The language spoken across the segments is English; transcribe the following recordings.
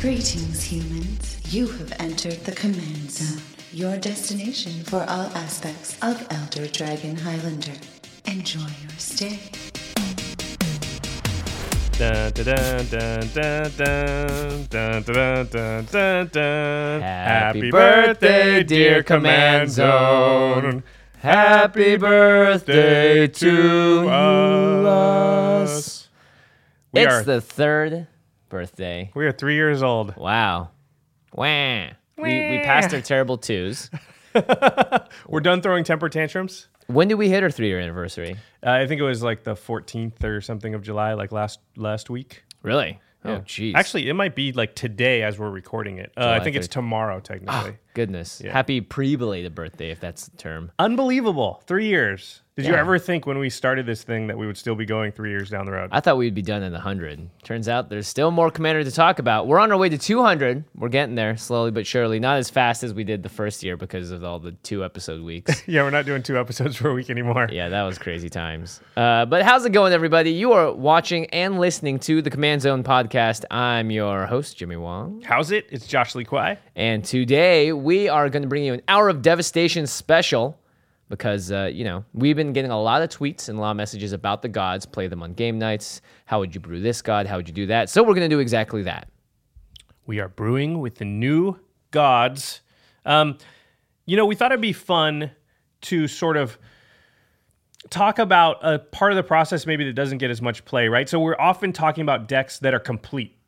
Greetings, humans. You have entered the Command Zone, your destination for all aspects of Elder Dragon Highlander. Enjoy your stay. Dun, dun, dun, dun, dun, dun, dun, dun, dun, dun, dun. Happy birthday, dear Command Zone. Happy birthday to us. We it's are the third birthday. we are three years old. Wow. Wah. We, we passed our terrible twos. We're done throwing temper tantrums. When did we hit our three year anniversary? Uh, I think it was like the 14th or something of July, like last last week. Really? Yeah. Oh, jeez. Actually, it might be like today as we're recording it. Uh, I think it's 3rd. tomorrow, technically. Goodness. Yeah. Happy pre belated birthday, if that's the term. Unbelievable. Three years. Did you ever think when we started this thing that we would still be going three years down the road? I thought we'd be done in the 100. Turns out there's still more Commander to talk about. We're on our way to 200. We're getting there slowly but surely. Not as fast as we did the first year because of all the two episode weeks. yeah, we're not doing two episodes per week anymore. yeah, that was crazy times. Uh, but how's it going, everybody? You are watching and listening to the Command Zone podcast. I'm your host, Jimmy Wong. How's it? It's Josh Lee Kwai. And today we are going to bring you an hour of devastation special because, uh, you know, we've been getting a lot of tweets and a lot of messages about the gods, play them on game nights. How would you brew this god? How would you do that? So we're going to do exactly that. We are brewing with the new gods. Um, you know, we thought it'd be fun to sort of talk about a part of the process maybe that doesn't get as much play, right? So we're often talking about decks that are complete.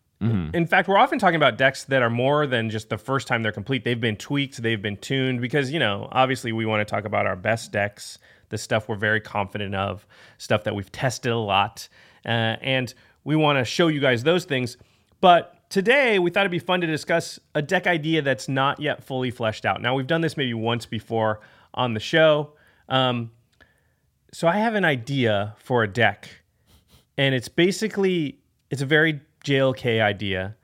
In fact, we're often talking about decks that are more than just the first time they're complete. They've been tweaked, they've been tuned because, you know, obviously we want to talk about our best decks, the stuff we're very confident of, stuff that we've tested a lot. Uh, and we want to show you guys those things. But today we thought it'd be fun to discuss a deck idea that's not yet fully fleshed out. Now, we've done this maybe once before on the show. Um, so I have an idea for a deck, and it's basically it's a very JLK idea.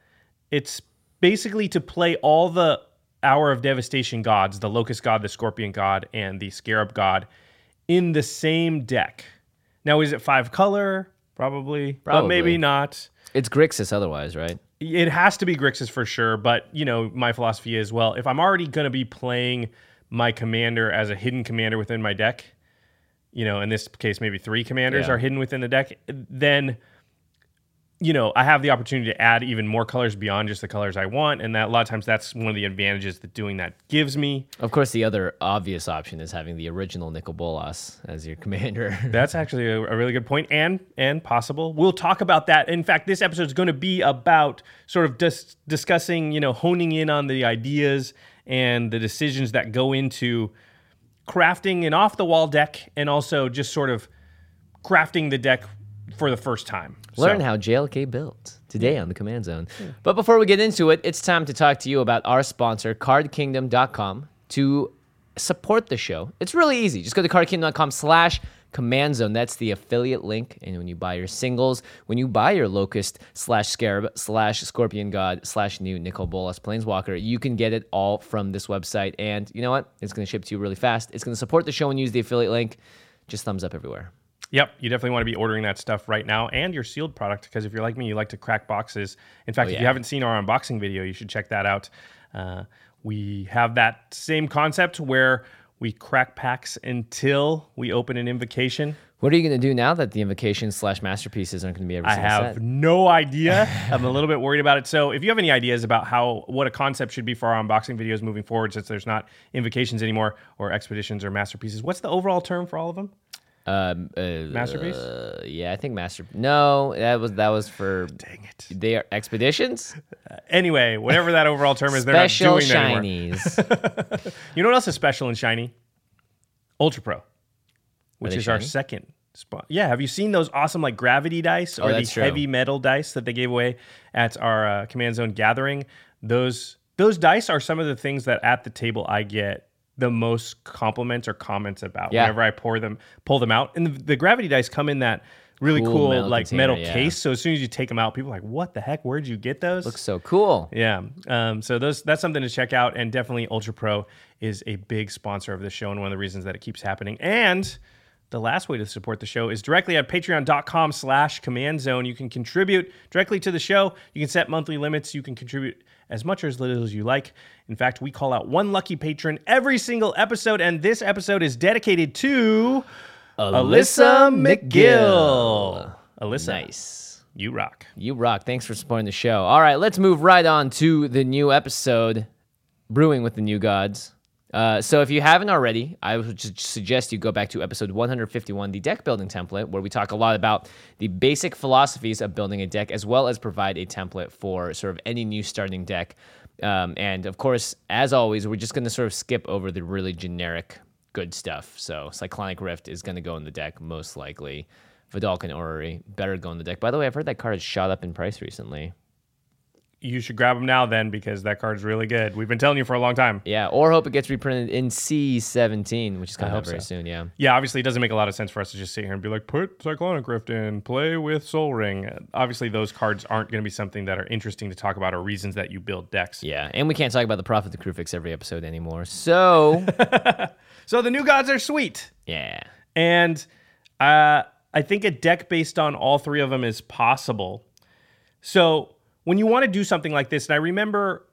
It's basically to play all the Hour of Devastation gods, the Locust God, the Scorpion God, and the Scarab God, in the same deck. Now, is it five color? Probably, but maybe not. It's Grixis otherwise, right? It has to be Grixis for sure, but you know, my philosophy is well, if I'm already going to be playing my commander as a hidden commander within my deck, you know, in this case, maybe three commanders Yeah. are hidden within the deck, then you know, I have the opportunity to add even more colors beyond just the colors I want, and that a lot of times that's one of the advantages that doing that gives me. Of course, the other obvious option is having the original Nicol Bolas as your commander. That's actually a, a really good point and and possible. We'll talk about that. In fact, this episode is going to be about sort of dis- discussing, you know, honing in on the ideas and the decisions that go into crafting an off the wall deck and also just sort of crafting the deck for the first time. Learn So- how JLK built today on the Command Zone. Hmm. But before we get into it, it's time to talk to you about our sponsor, CardKingdom.com, to support the show. It's really easy. Just go to CardKingdom.com slash Command Zone. That's the affiliate link. And when you buy your singles, when you buy your Locust slash Scarab slash Scorpion God slash new Nicol Bolas Planeswalker, you can get it all from this website. And you know what? It's going to ship to you really fast. It's going to support the show and use the affiliate link. Just thumbs up everywhere. Yep, you definitely want to be ordering that stuff right now and your sealed product because if you're like me, you like to crack boxes. In fact, if you haven't seen our unboxing video, you should check that out. Uh, we have that same concept where we crack packs until we open an invocation. What are you going to do now that the invocation slash masterpieces aren't going to be every I have set? no idea. I'm a little bit worried about it. So, if you have any ideas about how what a concept should be for our unboxing videos moving forward, since there's not invocations anymore or expeditions or masterpieces, what's the overall term for all of them? Um, uh, Masterpiece? Uh, yeah, I think master. No, that was that was for. Dang it. They are expeditions. Anyway, whatever that overall term is, they're not doing that anymore. shinies. You know what else is special and shiny? Ultra Pro, which they is our second spot. Yeah, have you seen those awesome like gravity dice or the Oh, that's true. heavy metal dice that they gave away at our uh, Command Zone gathering? Those those dice are some of the things that at the table I get the most compliments or comments about Yeah. whenever I pour them pull them out. And the, the gravity dice come in that really Cool cool, metal like container, metal yeah. case. So as soon as you take them out, people are like, "What the heck? Where'd you get those?" Looks so cool. Yeah. Um, so those that's something to check out, and definitely Ultra Pro is a big sponsor of the show, and one of the reasons that it keeps happening. And the last way to support the show is directly at patreon.com slash command zone. You can contribute directly to the show. You can set monthly limits. You can contribute as much or as little as you like. In fact, we call out one lucky patron every single episode, and this episode is dedicated to Alyssa McGill. Alyssa, Nice. you rock. You rock. Thanks for supporting the show. All right, let's move right on to the new episode, Brewing with the New Gods. Uh, so if you haven't already, I would suggest you go back to episode 151, the deck building template, where we talk a lot about the basic philosophies of building a deck, as well as provide a template for sort of any new starting deck. Um, and of course, as always, we're just going to sort of skip over the really generic good stuff. So Cyclonic Rift is going to go in the deck most likely. Vedalken Orrery better go in the deck. By the way, I've heard that card has shot up in price recently. You should grab them now then because that card's really good. We've been telling you for a long time. Yeah, or hope it gets reprinted in C17, which is coming hope very so. soon. Yeah. Yeah, obviously, it doesn't make a lot of sense for us to just sit here and be like, put Cyclonic Rift in, play with Sol Ring. Obviously, those cards aren't going to be something that are interesting to talk about or reasons that you build decks. Yeah, and we can't talk about the Prophet the Kruphix every episode anymore. So, So the new gods are sweet. yeah. And uh, I think a deck based on all three of them is possible. So when you want to do something like this, and I remember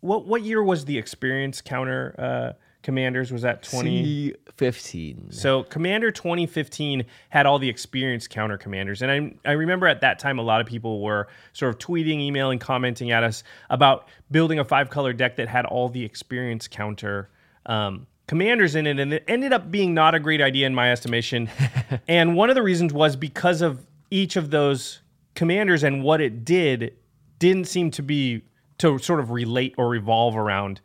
what what year was the experience counter uh, commanders? Was that twenty fifteen? So Commander 2015 had all the experience counter commanders, and I I remember at that time a lot of people were sort of tweeting, emailing, commenting at us about building a five color deck that had all the experience counter um, commanders in it, and it ended up being not a great idea in my estimation. and one of the reasons was because of each of those commanders and what it did didn't seem to be to sort of relate or revolve around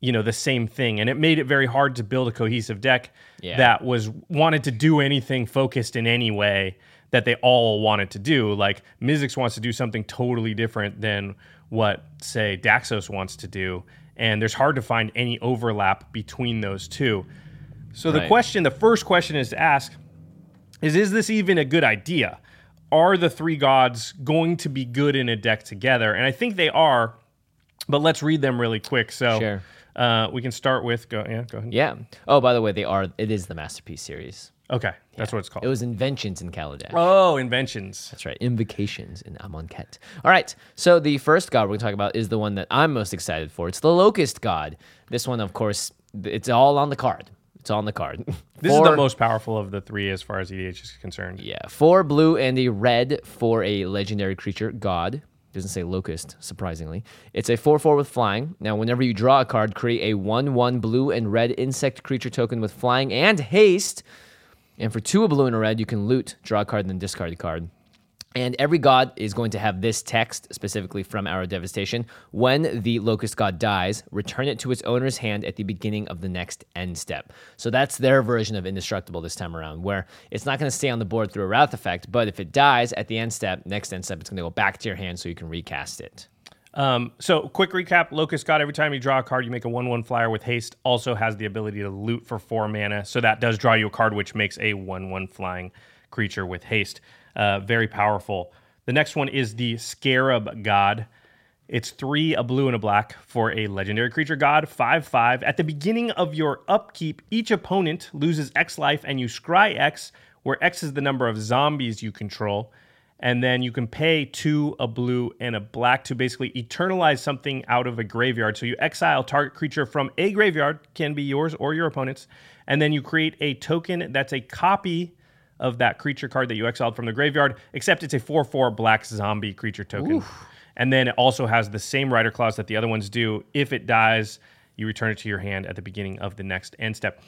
you know the same thing. And it made it very hard to build a cohesive deck Yeah. that was wanted to do anything focused in any way that they all wanted to do. Like Mizzix wants to do something totally different than what say Daxos wants to do. And there's hard to find any overlap between those two. So the question the first question is to ask is is this even a good idea? Are the three gods going to be good in a deck together? And I think they are, but let's read them really quick. So Sure. uh, we can start with go yeah, go ahead. Yeah. Oh, by the way, they are. It is the masterpiece series. Okay, that's what it's called. It was inventions in Kaladesh. oh, inventions. That's right. Invocations in Amonkhet. All right. So the first god we're going to talk about is the one that I'm most excited for. It's the Locust God. This one, of course, it's all on the card. It's on the card. This is the most powerful of the three as far as EDH is concerned. Yeah. Four blue and a red for a legendary creature, God. Doesn't say locust, surprisingly. It's a 4 4 with flying. Now, whenever you draw a card, create a 1 1 blue and red insect creature token with flying and haste. And for two a blue and a red, you can loot, draw a card, and then discard a card. And every god is going to have this text specifically from Hour of Devastation. When the Locust God dies, return it to its owner's hand at the beginning of the next end step. So that's their version of Indestructible this time around, where it's not going to stay on the board through a Wrath effect, but if it dies at the end step, next end step, it's going to go back to your hand so you can recast it. Um, so quick recap: Locust God. Every time you draw a card, you make a one-one flyer with haste. Also has the ability to loot for four mana, so that does draw you a card, which makes a one-one flying creature with haste. Uh, very powerful. The next one is the Scarab God. It's three, a blue and a black for a legendary creature god, 5 5. At the beginning of your upkeep, each opponent loses X life and you scry X, where X is the number of zombies you control. And then you can pay two, a blue, and a black to basically eternalize something out of a graveyard. So you exile target creature from a graveyard, can be yours or your opponent's. And then you create a token that's a copy of that creature card that you exiled from the graveyard, except it's a 4 4 black zombie creature token. And then it also has the same rider clause that the other ones do. If it dies, you return it to your hand at the beginning of the next end step.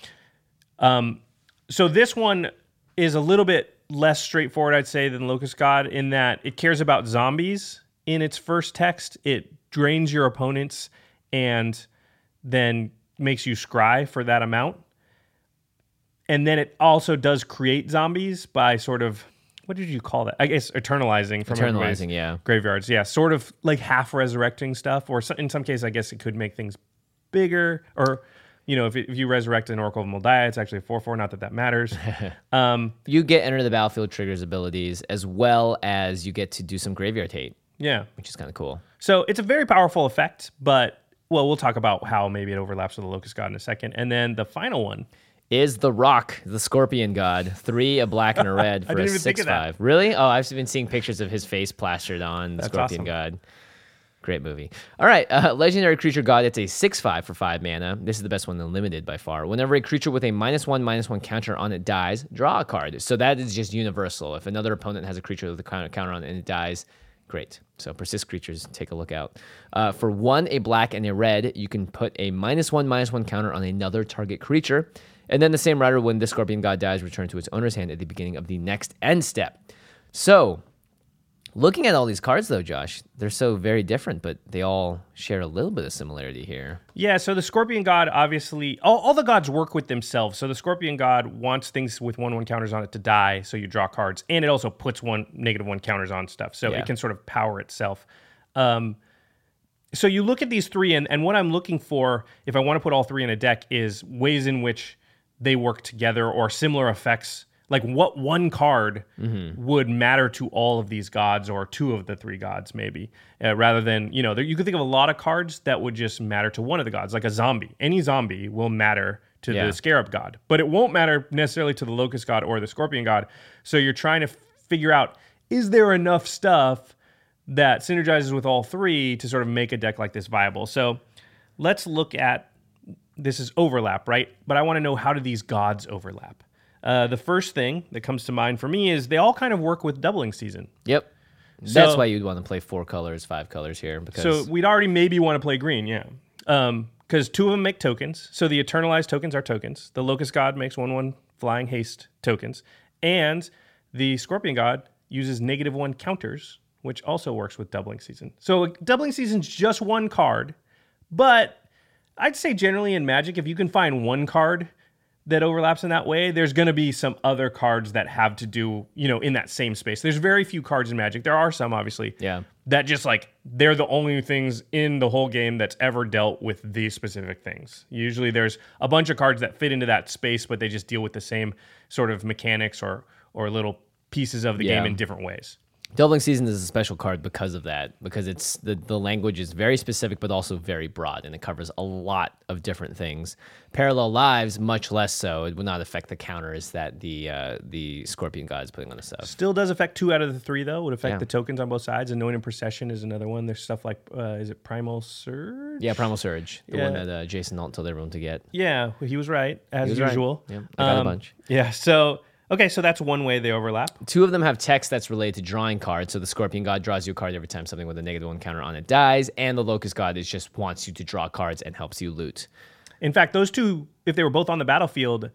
Um, so this one is a little bit less straightforward, I'd say, than Locust God in that it cares about zombies in its first text. It drains your opponents and then makes you scry for that amount. And then it also does create zombies by sort of what did you call that? I guess eternalizing from Eternalizing, yeah. graveyards. Yeah, sort of like half resurrecting stuff, or in some cases, I guess it could make things bigger. Or you know, if, it, if you resurrect an Oracle of Mul Daya, it's actually a four four. Not that that matters. um, You get enter the battlefield triggers abilities as well as you get to do some graveyard hate, yeah. which is kind of cool. So it's a very powerful effect, but well, we'll talk about how maybe it overlaps with the Locust God in a second. And then the final one, Is the Rock, the Scorpion God, three, a black and a red for a six five. Really? Oh, I've been seeing pictures of his face plastered on the That's Scorpion awesome. God. Great movie. All right, uh, legendary creature god. It's a six-five for five mana. This is the best one, the limited by far. Whenever a creature with a minus one, minus one counter on it dies, draw a card. So that is just universal. If another opponent has a creature with a counter counter on it and it dies, great. So persist creatures, take a look out. Uh, for one, a black and a red, you can put a minus one, minus one counter on another target creature. And then the same rider, when the Scorpion God dies, return to its owner's hand at the beginning of the next end step. So Looking at all these cards, though, Josh, they're so very different, but they all share a little bit of similarity here. Yeah, so the Scorpion God obviously all, all the gods work with themselves. So the Scorpion God wants things with one one counters on it to die, so you draw cards, and it also puts one negative one counters on stuff, so Yeah. it can sort of power itself. Um, so you look at these three, and, and what I'm looking for, if I want to put all three in a deck, is ways in which they work together or similar effects. Like what one card would matter to all of these gods or two of the three gods, maybe, uh, rather than, you know, there, you could think of a lot of cards that would just matter to one of the gods, like a zombie. Any zombie will matter to Yeah. the scarab god, but it won't matter necessarily to the locust god or the scorpion god. So you're trying to f- figure out is there enough stuff that synergizes with all three to sort of make a deck like this viable. So let's look at this is overlap, right? But I want to know how do these gods overlap? Uh, the first thing that comes to mind for me is they all kind of work with doubling season. Yep. That's why you'd want to play four colors, five colors here, because So we'd already maybe want to play green, yeah. Because two of them make tokens. So the eternalized tokens are tokens. The locust god makes one one flying haste tokens, and the scorpion god uses negative one counters, which also works with doubling season. So doubling season's just one card, but I'd say generally in Magic, if you can find one card that overlaps in that way, there's going to be some other cards that have to do, you know, in that same space. There's very few cards in Magic. There are some, obviously, Yeah. that just like they're the only things in the whole game that's ever dealt with these specific things. Usually there's a bunch of cards that fit into that space, but they just deal with the same sort of mechanics or or little pieces of the Yeah. game in different ways. Doubling Seasons is a special card because of that, because it's the, the language is very specific but also very broad and it covers a lot of different things. Parallel Lives, much less so. It would not affect the counters that the uh, the Scorpion God is putting on the sub. Still does affect two out of the three though. Would affect Yeah. the tokens on both sides. Anointed Procession is another one. There's stuff like uh, is it Primal Surge? Yeah, Primal Surge, the one that uh, Jason Alt told everyone to get. Yeah, he was right as was right. usual. Yeah, I got a Um, bunch. Yeah, so okay, so that's one way they overlap. Two of them have text that's related to drawing cards. So the Scorpion God draws you a card every time something with a negative one counter on it dies, and the Locust God is just wants you to draw cards and helps you loot. In fact, those two, if they were both on the battlefield,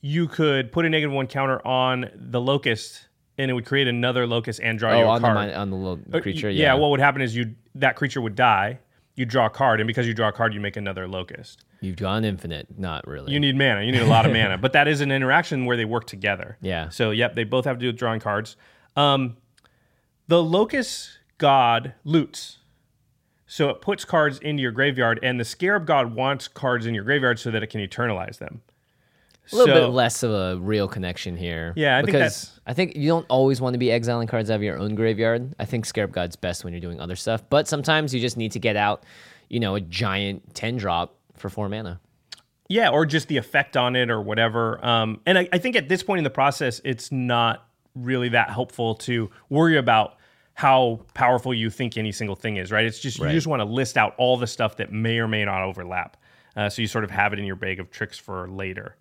you could put a negative one counter on the locust, and it would create another locust and draw you Oh, a on the card. min- on the little Uh, creature. y- Yeah. What would happen is you that creature would die. You draw a card, and because you draw a card, you make another locust. You've gone infinite. Not really. You need mana. You need a lot of mana, but that is an interaction where they work together. Yeah. So yep, they both have to do with drawing cards. Um, the locust god loots, so it puts cards into your graveyard, and the scarab god wants cards in your graveyard so that it can eternalize them. a little So- bit less of a real connection here. Yeah, I think because that's- I think you don't always want to be exiling cards out of your own graveyard. I think Scarab God's best when you're doing other stuff, but sometimes you just need to get out, you know, a giant ten drop for four mana. Yeah, or just the effect on it or whatever. Um, and I, I think at this point in the process, it's not really that helpful to worry about how powerful you think any single thing is, right? It's just you just want to list out all the stuff that may or may not overlap. Uh, so you sort of have it in your bag of tricks for later.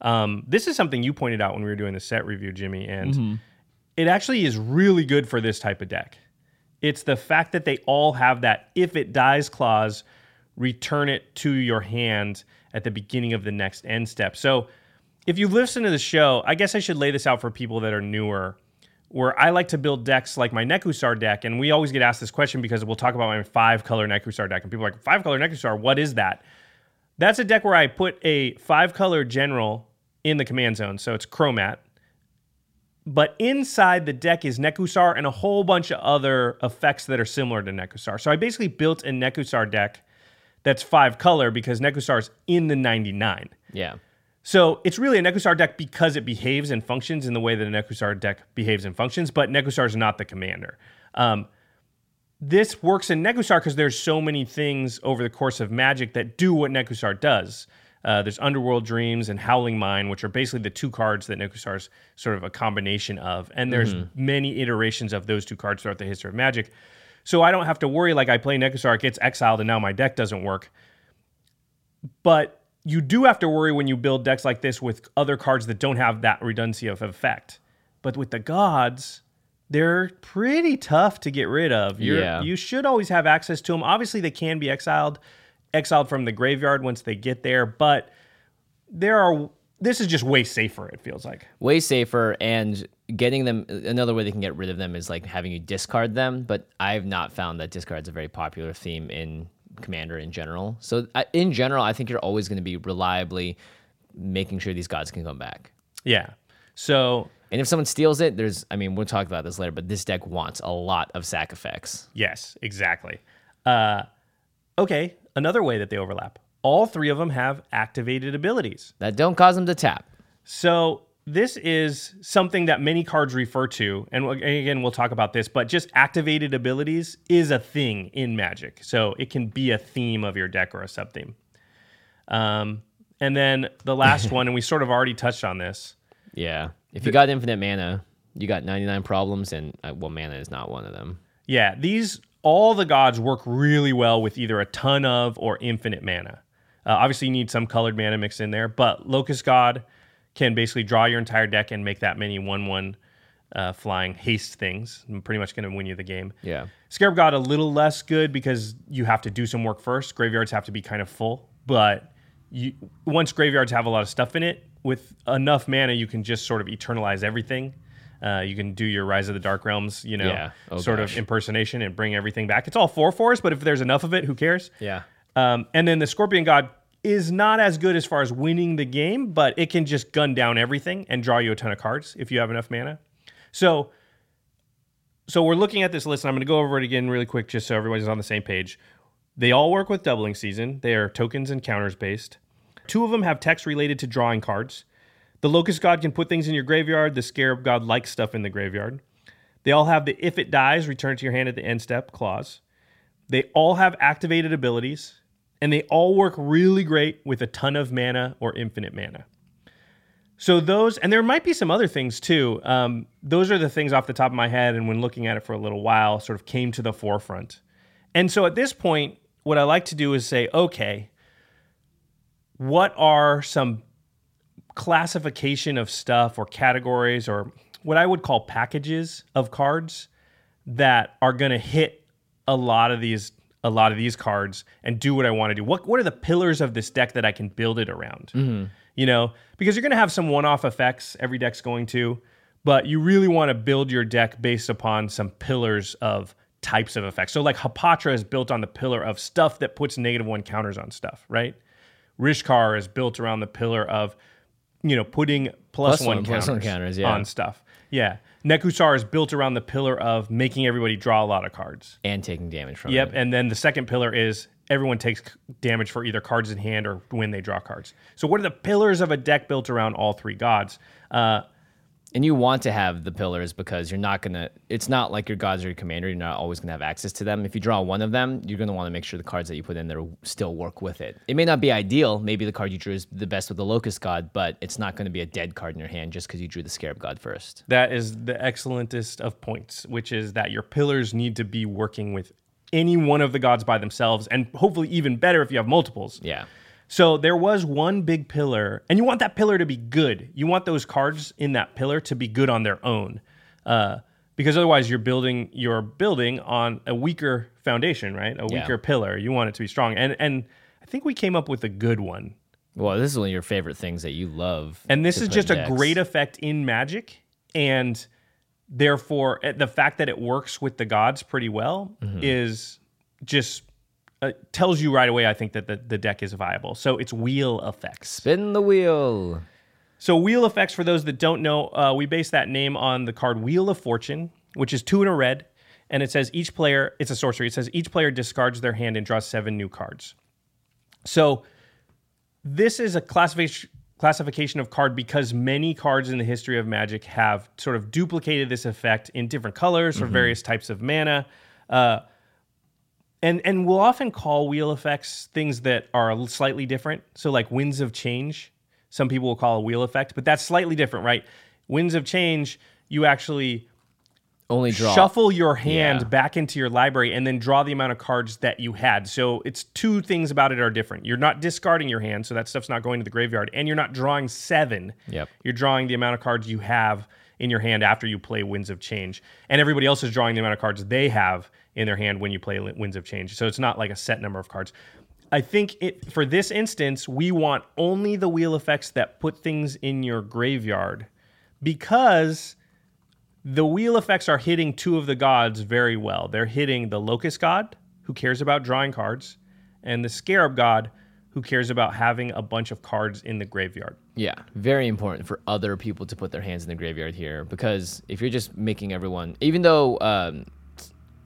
Um, this is something you pointed out when we were doing the set review, Jimmy, and it actually is really good for this type of deck. It's the fact that they all have that if it dies clause, return it to your hand at the beginning of the next end step. So if you've listened to the show, I guess I should lay this out for people that are newer. Where I like to build decks like my Nekusar deck, and we always get asked this question because we'll talk about my five color Nekusar deck, and people are like, five color Nekusar, what is that? That's a deck where I put a five color general in the command zone. So it's Cromat. But inside the deck is Nekusar and a whole bunch of other effects that are similar to Nekusar. So I basically built a Nekusar deck that's five color because Nekusar's in the 99. Yeah. So it's really a Nekusar deck because it behaves and functions in the way that a Nekusar deck behaves and functions, but Nekusar is not the commander. Um, this works in Nekusar because there's so many things over the course of Magic that do what Nekusar does. Uh, there's Underworld Dreams and Howling Mine, which are basically the two cards that Nekusar is sort of a combination of. And there's many iterations of those two cards throughout the history of Magic. So I don't have to worry like I play Nekusar, it gets exiled, and now my deck doesn't work. But you do have to worry when you build decks like this with other cards that don't have that redundancy of effect. But with the gods, they're pretty tough to get rid of. You're, Yeah. You should always have access to them. Obviously, they can be exiled, exiled from the graveyard once they get there. But there are. This is just way safer. It feels like. way safer and getting them another way they can get rid of them is like having you discard them but i've not found that discard's a very popular theme in commander in general so in general i think you're always going to be reliably making sure these gods can come back Yeah. So and if someone steals it there's i mean we'll talk about this later but this deck wants a lot of sack effects Yes, exactly. Uh, okay, another way that they overlap. All three of them have activated abilities. that don't cause them to tap So this is something that many cards refer to, and again, we'll talk about this. But just activated abilities is a thing in Magic, so it can be a theme of your deck or a sub theme. Um, and then the last one, and we sort of already touched on this. yeah if you got infinite mana you got 99 problems and uh, well mana is not one of them Yeah, these all the gods work really well with either a ton of or infinite mana. Uh, obviously, you need some colored mana mixed in there, but Locust God can basically draw your entire deck and make that many one-one uh, flying haste things. I'm pretty much going to win you the game. yeah Scarab God a little less good because you have to do some work first. Graveyards have to be kind of full, but you once graveyards have a lot of stuff in it, with enough mana, you can just sort of eternalize everything. Uh, you can do your Rise of the Dark Realms, you know, Yeah. Oh, sort gosh. of impersonation and bring everything back. It's all four fours, but if there's enough of it, who cares? yeah Um, and then the Scorpion God is not as good as far as winning the game, but it can just gun down everything and draw you a ton of cards if you have enough mana. So, so we're looking at this list, and I'm going to go over it again really quick, just so everybody's on the same page. They all work with doubling season. They are tokens and counters based. Two of them have text related to drawing cards. The Locust God can put things in your graveyard. The Scarab God likes stuff in the graveyard. They all have the if it dies, return to your hand at the end step clause. They all have activated abilities, and they all work really great with a ton of mana or infinite mana. So those, and there might be some other things too. Um, those are the things off the top of my head, and when looking at it for a little while, sort of came to the forefront. And so at this point, what I like to do is say, okay, what are some classification of stuff or categories or what I would call packages of cards that are going to hit a lot of these a lot of these cards and do what I want to do. What what are the pillars of this deck that I can build it around? Mm-hmm. You know, because you're going to have some one-off effects every deck's going to, but you really want to build your deck based upon some pillars of types of effects. So like Hapatra is built on the pillar of stuff that puts negative 1 counters on stuff, right? Rishkar is built around the pillar of you know, putting plus, Plus one, one, counters, one counters, yeah. on stuff. Yeah. Nekusar is built around the pillar of making everybody draw a lot of cards. and taking damage from Yep. it. And then the second pillar is everyone takes damage for either cards in hand or when they draw cards. So, what are the pillars of a deck built around all three gods? Uh, And you want to have the pillars because you're not gonna. It's not like your gods or your commander. You're not always gonna have access to them. If you draw one of them, you're gonna want to make sure the cards that you put in there still work with it. It may not be ideal. Maybe the card you drew is the best with the locust god, but it's not gonna be a dead card in your hand just because you drew the scarab god first. that is the excellentest of points, which is that your pillars need to be working with any one of the gods by themselves, and hopefully even better if you have multiples. Yeah. So there was one big pillar, and you want that pillar to be good. You want those cards in that pillar to be good on their own, uh, because otherwise you're building you're building on a weaker foundation, right? A Yeah. weaker pillar. You want it to be strong, and and I think we came up with a good one. Well, this is one of your favorite things that you love. And this is just a great effect in Magic, and therefore eh, the fact that it works with the gods pretty well Mm-hmm. is just uh, tells you right away. I think that the, the deck is viable. So it's wheel effects. Spin the wheel. So wheel effects, for those that don't know, uh, we base that name on the card Wheel of Fortune, which is two in a red, and it says each player. It's a sorcery. It says each player discards their hand and draws seven new cards. So this is a classification classification of card because many cards in the history of Magic have sort of duplicated this effect in different colors for various types of mana. Uh, and and we'll often call wheel effects things that are slightly different. So like winds of change, some people will call a wheel effect, but that's slightly different, right? Winds of change, you actually Only draw. shuffle your hand Yeah. back into your library and then draw the amount of cards that you had. So it's two things about it are different. You're not discarding your hand, so that stuff's not going to the graveyard, and you're not drawing seven. Yep. You're drawing the amount of cards you have in your hand after you play Winds of Change, and everybody else is drawing the amount of cards they have in their hand when you play Winds of Change. So it's not like a set number of cards. I think it for this instance, we want only the wheel effects that put things in your graveyard because the wheel effects are hitting two of the gods very well. They're hitting the locust god, who cares about drawing cards, and the scarab god, who cares about having a bunch of cards in the graveyard. Yeah, very important for other people to put their hands in the graveyard here because if you're just making everyone, even though um,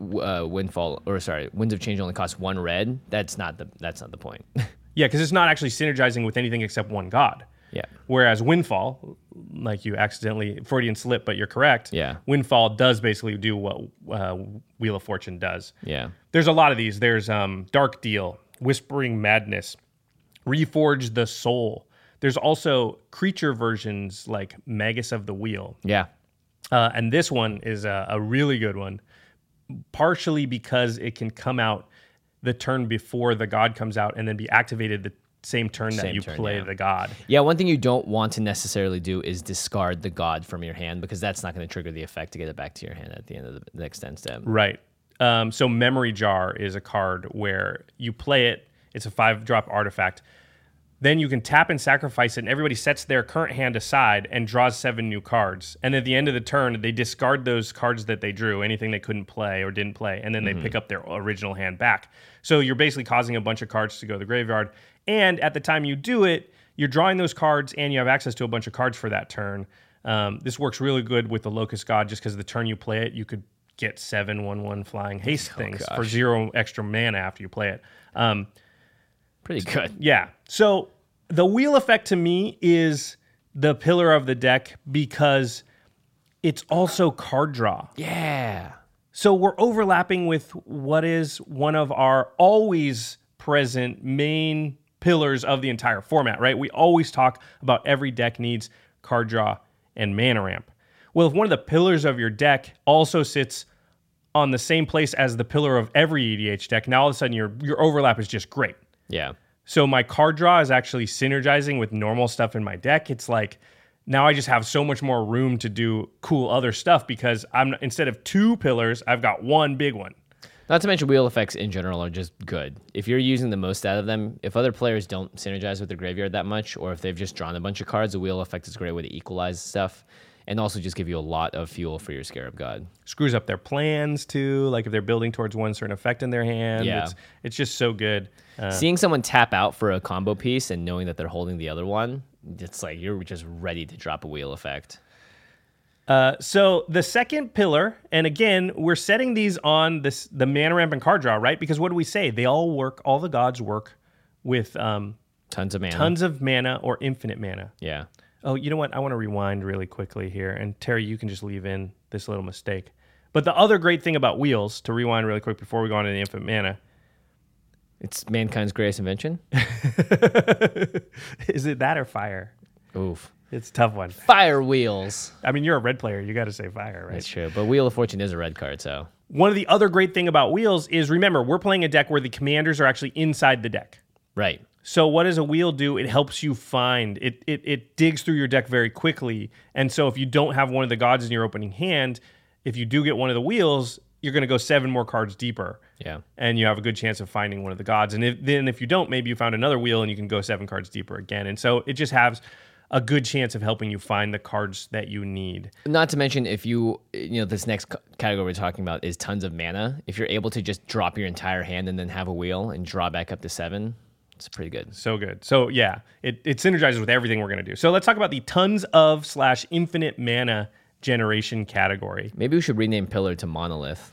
uh, windfall or sorry, winds of change only cost one red, that's not the that's not the point. Yeah, because it's not actually synergizing with anything except one god. yeah, Whereas Windfall, like you accidentally Freudian slip, but you're correct. Yeah. Windfall does basically do what uh, Wheel of Fortune does. yeah, There's a lot of these. There's um, Dark Deal, Whispering Madness, Reforge the Soul. There's also creature versions like Magus of the Wheel. yeah, Uh, and this one is a, a really good one, partially because it can come out the turn before the god comes out and then be activated the same turn that Same you turn, play yeah. the god. yeah. One thing you don't want to necessarily do is discard the god from your hand because that's not going to trigger the effect to get it back to your hand at the end of the next end step. Right. Um, so Memory Jar is a card where you play it. It's a five drop artifact. Then you can tap and sacrifice it, and everybody sets their current hand aside and draws seven new cards. And at the end of the turn, they discard those cards that they drew, anything they couldn't play or didn't play, and then they pick up their original hand back. So you're basically causing a bunch of cards to go to the graveyard. And at the time you do it, you're drawing those cards, and you have access to a bunch of cards for that turn. Um, this works really good with the Locust God, just because the turn you play it, you could get seven one one flying haste things for zero extra mana after you play it. Um, Pretty good. yeah. So the wheel effect to me is the pillar of the deck because it's also card draw. Yeah, So we're overlapping with what is one of our always present main pillars of the entire format, right? We always talk about every deck needs card draw and mana ramp. Well, if one of the pillars of your deck also sits on the same place as the pillar of every EDH deck, now all of a sudden your your overlap is just great. Yeah. So my card draw is actually synergizing with normal stuff in my deck. It's like now I just have so much more room to do cool other stuff because I'm instead of two pillars, I've got one big one. Not to mention wheel effects in general are just good. If you're using the most out of them, if other players don't synergize with their graveyard that much, or if they've just drawn a bunch of cards, a wheel effect is a great way to equalize stuff, and also just give you a lot of fuel for your Scarab God. Screws up their plans too. Like if they're building towards one certain effect in their hand, Yeah. it's it's just so good. Uh, Seeing someone tap out for a combo piece and knowing that they're holding the other one, it's like you're just ready to drop a wheel effect. Uh, so the second pillar, and again, we're setting these on this the mana ramp and card draw, right? Because what do we say? They all work. All the gods work with um, Tons of mana. tons of mana or infinite mana. Yeah. Oh, you know what? I want to rewind really quickly here. And Terry, you can just leave in this little mistake. But the other great thing about wheels, to rewind really quick before we go on to the infinite mana, It's mankind's greatest invention. is it that or fire? Oof. It's a tough one. Fire wheels. I mean, you're a red player. You got to say fire, right? That's true. But Wheel of Fortune is a red card, so. One of the other great thing about wheels is remember, we're playing a deck where the commanders are actually inside the deck. Right. So what does a wheel do? It helps you find it, it. It digs through your deck very quickly. And so if you don't have one of the gods in your opening hand, if you do get one of the wheels, you're going to go seven more cards deeper. Yeah. and you have a good chance of finding one of the gods. And if, then if you don't, maybe you found another wheel and you can go seven cards deeper again. And so it just has a good chance of helping you find the cards that you need. Not to mention, if you, you know, this next category we're talking about is tons of mana. If you're able to just drop your entire hand and then have a wheel and draw back up to seven, It's pretty good. So good. So yeah, it, it synergizes with everything we're gonna do. So let's talk about the tons of slash infinite mana generation category. Maybe we should rename Pillar to Monolith.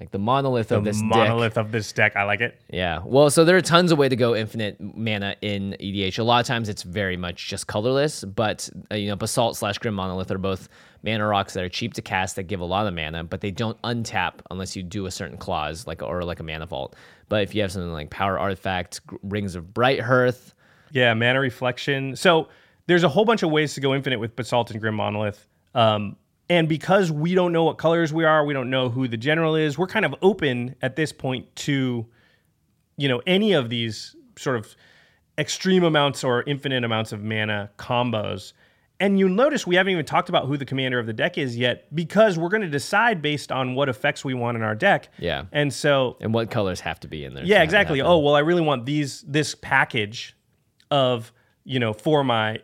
Like the monolith of The this deck. monolith of this deck. I like it. Yeah. Well, so there are tons of way to go infinite mana in EDH. A lot of times it's very much just colorless, but uh, you know, Basalt slash Grim Monolith are both mana rocks that are cheap to cast that give a lot of mana, but they don't untap unless you do a certain clause, like or like a mana vault. But if you have something like Power Artifact, Rings of Brighthearth, Yeah, mana reflection. So there's a whole bunch of ways to go infinite with Basalt and Grim Monolith. Um, and because we don't know what colors we are, we don't know who the general is, we're kind of open at this point to, you know, any of these sort of extreme amounts or infinite amounts of mana combos. And you'll notice we haven't even talked about who the commander of the deck is yet because we're going to decide based on what effects we want in our deck. Yeah. And so and what colors have to be in there. yeah, exactly. Oh, well, I really want these this package of, you know, for my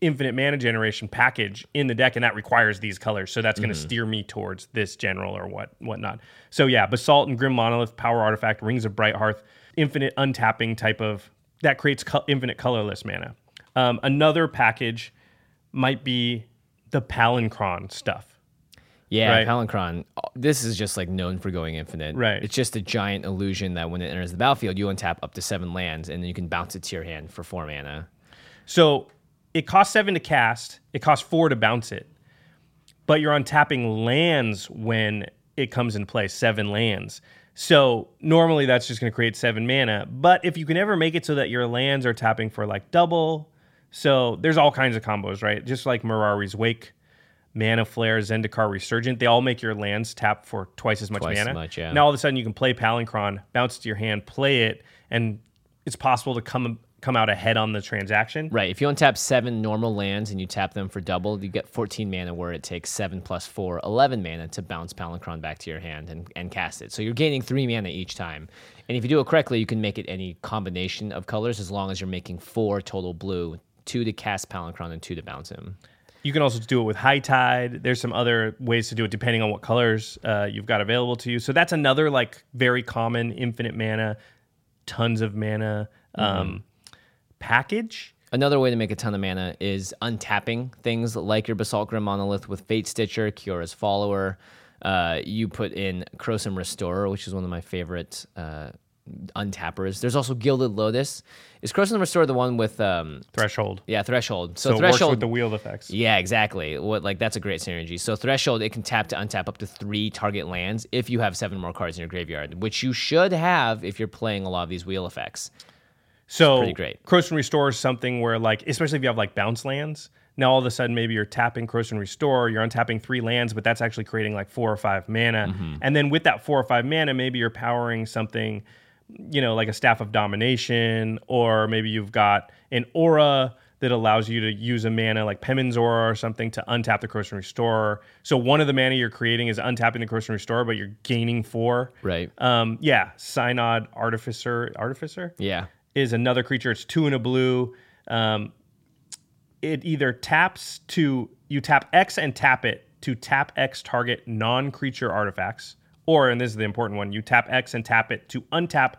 infinite mana generation package in the deck, and that requires these colors. So that's going to steer me towards this general or what whatnot. So yeah, Basalt and Grim Monolith, Power Artifact, Rings of Brighthearth, infinite untapping type of that creates co- infinite colorless mana. Um, another package might be the Palinchron stuff. Yeah, Right. Palinchron. This is just like known for going infinite. Right. It's just a giant illusion that when it enters the battlefield, you untap up to seven lands, and then you can bounce it to your hand for four mana. So it costs seven to cast. It costs four to bounce it. But you're untapping lands when it comes into play, seven lands. So normally that's just going to create seven mana. But if you can ever make it so that your lands are tapping for like double, so there's all kinds of combos, right? Just like Mirari's Wake, Mana Flare, Zendikar Resurgent, they all make your lands tap for twice as much Twice as mana. much, yeah. Now all of a sudden you can play Palinchron, bounce it to your hand, play it, and it's possible to come come out ahead on the transaction. Right. If you untap seven normal lands and you tap them for double, you get 14 mana where it takes 7 plus 4, 11 mana to bounce Palinchron back to your hand and, and cast it. So you're gaining 3 mana each time. And if you do it correctly, you can make it any combination of colors as long as you're making 4 total blue, 2 to cast Palinchron and 2 to bounce him. You can also do it with High Tide. There's some other ways to do it depending on what colors uh, you've got available to you. So that's another like very common infinite mana, tons of mana um, package. Another way to make a ton of mana is untapping things like your Basalt Grim Monolith with Fate Stitcher, Kiora's Follower. Uh, you put in Krosan Restorer, which is one of my favorite uh, untappers. There's also Gilded Lotus. Is Krosan Restorer the one with, um, Threshold. yeah, Threshold? So, So, Threshold. with the wheel effects. yeah, exactly. What like that's a great synergy. So Threshold, it can tap to untap up to three target lands if you have seven more cards in your graveyard, which you should have if you're playing a lot of these wheel effects. So pretty great. Krosan Restore is something where like, especially if you have like bounce lands, now all of a sudden maybe you're tapping Krosan Restore, you're untapping three lands, but that's actually creating like four or five mana. Mm-hmm. And then with that four or five mana, maybe you're powering something, you know, like a Staff of Domination, or maybe you've got an aura that allows you to use a mana like Pemin's Aura or something to untap the Krosan Restore. So one of the mana you're creating is untapping the Krosan Restore, but you're gaining four. Right. Um, yeah, Synod Artificer, Artificer Yeah. Is another creature. It's two and a blue. Um, it either taps to you tap X and tap it to tap X target non-creature artifacts, or and this is the important one, you tap X and tap it to untap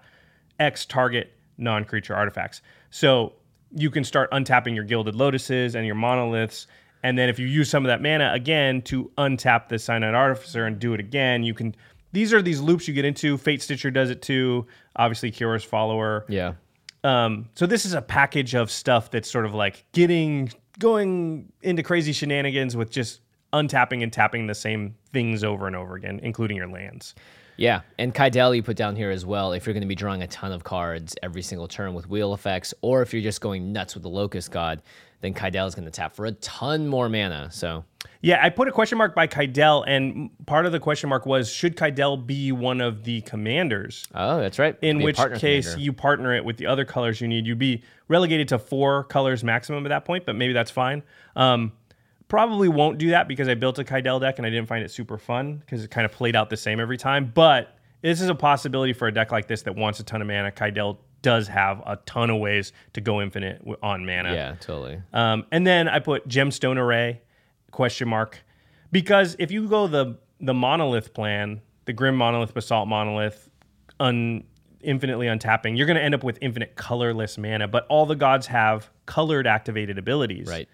X target non-creature artifacts. So you can start untapping your gilded lotuses and your monoliths. And then if you use some of that mana again to untap the Synod Artificer and do it again, you can. These are these loops you get into. Fate Stitcher does it too. Obviously, Kiora's follower. Yeah. Um, so this is a package of stuff that's sort of like getting going into crazy shenanigans with just untapping and tapping the same things over and over again, including your lands. Yeah, and Kydele you put down here as well. If you're going to be drawing a ton of cards every single turn with wheel effects, or if you're just going nuts with the Locust God, then Kydele is going to tap for a ton more mana. So Yeah, I put a question mark by Kydele, and part of the question mark was should Kydele be one of the commanders? Oh, that's right. In which case commander. you partner it with the other colors you need. You'd be relegated to four colors maximum at that point, but maybe that's fine. Um, probably won't do that because I built a Kydele deck and I didn't find it super fun because it kind of played out the same every time. But this is a possibility for a deck like this that wants a ton of mana. Kydele does have a ton of ways to go infinite on mana. Yeah, totally. Um, and then I put gemstone array question mark because if you go the the monolith plan, the grim monolith, basalt monolith, un infinitely untapping, you're going to end up with infinite colorless mana, but all the gods have colored activated abilities. Right.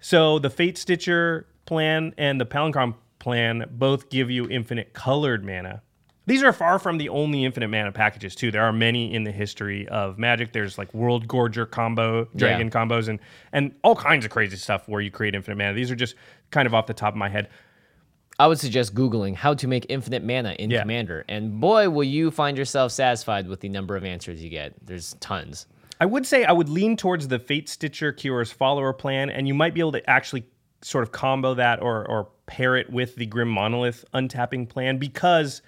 So the Fate Stitcher plan and the Palinchron plan both give you infinite colored mana. These are far from the only infinite mana packages, too. There are many in the history of Magic. There's like World Gorger combo, Dragon Yeah. combos, and and all kinds of crazy stuff where you create infinite mana. These are just kind of off the top of my head. I would suggest Googling how to make infinite mana in Yeah. Commander. And boy, will you find yourself satisfied with the number of answers you get. There's tons. I would say I would lean towards the Fate Stitcher Kiora's follower plan, and you might be able to actually sort of combo that or or pair it with the Grim Monolith untapping plan because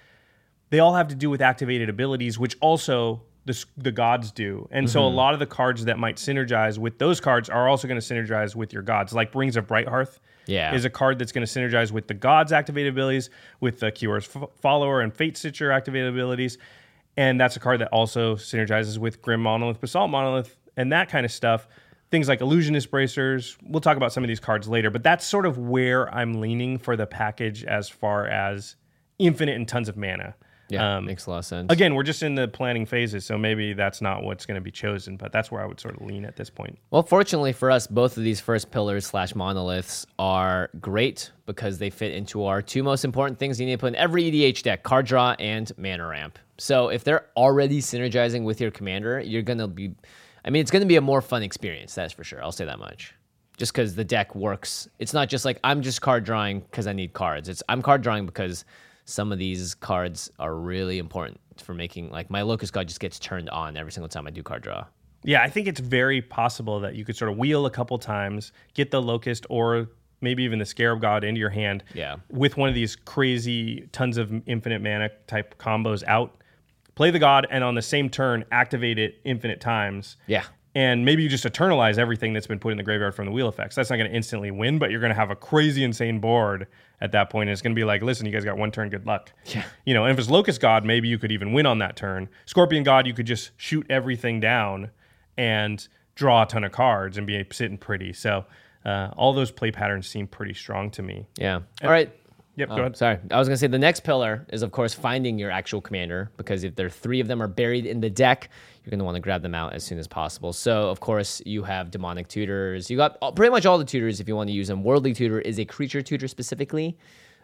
they all have to do with activated abilities, which also the, the gods do. And so a Mm-hmm. lot of the cards that might synergize with those cards are also going to synergize with your gods. Like Rings of Brighthearth Yeah. is a card that's going to synergize with the gods' activated abilities, with the Kiora's f- follower and Fate Stitcher activated abilities. And that's a card that also synergizes with Grim Monolith, Basalt Monolith, and that kind of stuff. Things like Illusionist Bracers. We'll talk about some of these cards later, but that's sort of where I'm leaning for the package as far as infinite and tons of mana. Yeah, Um, makes a lot of sense. Again, we're just in the planning phases, so maybe that's not what's going to be chosen, but that's where I would sort of lean at this point. Well, fortunately for us, both of these first pillars slash monoliths are great because they fit into our two most important things you need to put in every EDH deck card draw and mana ramp. So if they're already synergizing with your commander, you're going to be, I mean, it's going to be a more fun experience, that's for sure. I'll say that much. Just because the deck works. It's not just like I'm just card drawing because I need cards. It's I'm card drawing because some of these cards are really important for making, like my Locust God just gets turned on every single time I do card draw. Yeah, I think it's very possible that you could sort of wheel a couple times, get the locust or maybe even the scarab god into your hand. Yeah. With one of these crazy tons of infinite mana type combos out, play the god, and on the same turn activate it infinite times. Yeah. And maybe you just eternalize everything that's been put in the graveyard from the wheel effects. That's not going to instantly win, but you're going to have a crazy insane board at that point. And it's going to be like, listen, you guys got one turn, good luck. Yeah. You know, and if it's Locust God, maybe you could even win on that turn. Scorpion God, you could just shoot everything down and draw a ton of cards and be sitting pretty. So uh, all those play patterns seem pretty strong to me. Yeah. All right. Yep, Oh, go ahead. Sorry. I was going to say the next pillar is, of course, finding your actual commander because if there are three of them are buried in the deck, you're going to want to grab them out as soon as possible. So, of course, you have demonic tutors. You got all- pretty much all the tutors if you want to use them. Worldly tutor is a creature tutor specifically.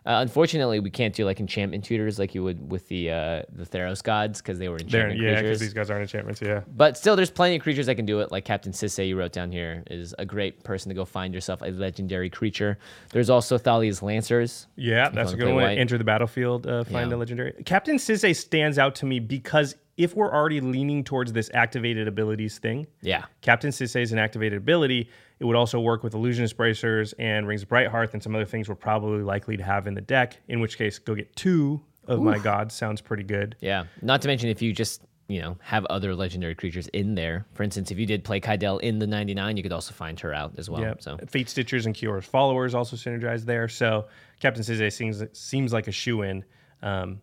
Uh, unfortunately, we can't do like enchantment tutors like you would with the uh, the Theros gods because they were enchantment yeah, because creatures. these guys aren't enchantments. Yeah. But still, there's plenty of creatures that can do it. Like Captain Sisay, you wrote down here, is a great person to go find yourself a legendary creature. There's also Thalia's Lancers. Yeah, that's a good one. white. Enter the battlefield, uh, find Yeah. a legendary. Captain Sisay stands out to me because if we're already leaning towards this activated abilities thing, Yeah. Captain Sisay is an activated ability. It would also work with Illusionist Bracers and Rings of Brighthearth and some other things we're probably likely to have in the deck, in which case, go get two of my gods. Sounds pretty good. Yeah. Not to mention if you just, you know, have other legendary creatures in there. For instance, if you did play Kydele in the 99, you could also find her out as well. Yeah. So Fate Stitchers and Kiora's followers also synergize there. So Captain Sisay seems, seems like a shoe in. Um,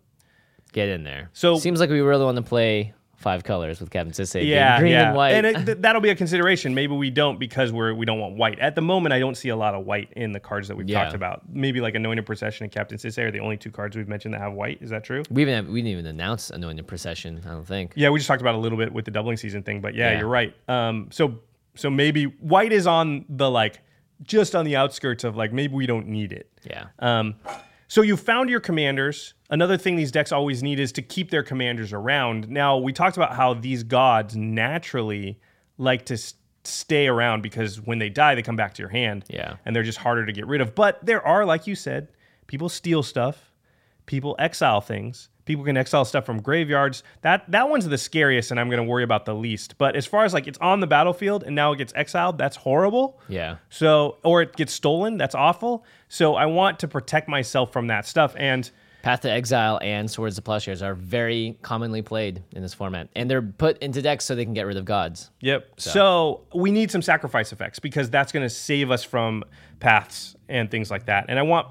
get in there. So- seems like we really want to play five colors with Captain Sisay. yeah, green yeah. and white. it, th- that'll be a consideration. Maybe we don't because we're we don't want white. At the moment, I don't see a lot of white in the cards that we've Yeah. talked about. Maybe like Anointed Procession and Captain Sisay are the only two cards we've mentioned that have white. Is that true? we even have, we didn't even announce Anointed Procession, I don't think. Yeah, we just talked about a little bit with the doubling season thing, but yeah, Yeah. you're right. Um, so so maybe white is on the like just on the outskirts of like maybe we don't need it. Yeah. Um, so you found your commanders. Another thing these decks always need is to keep their commanders around. Now we talked about how these gods naturally like to s- stay around because when they die, they come back to your hand. Yeah. and they're just harder to get rid of. But there are, like you said, people steal stuff, people exile things. People can exile stuff from graveyards. That that one's the scariest, and I'm going to worry about the least. But as far as like it's on the battlefield and now it gets exiled, that's horrible. Yeah. So, or it gets stolen. That's awful. So, I want to protect myself from that stuff. And Path to Exile and Swords of Plowshares are very commonly played in this format, and they're put into decks so they can get rid of gods. yep. So, we need some sacrifice effects because that's going to save us from paths and things like that. And I want,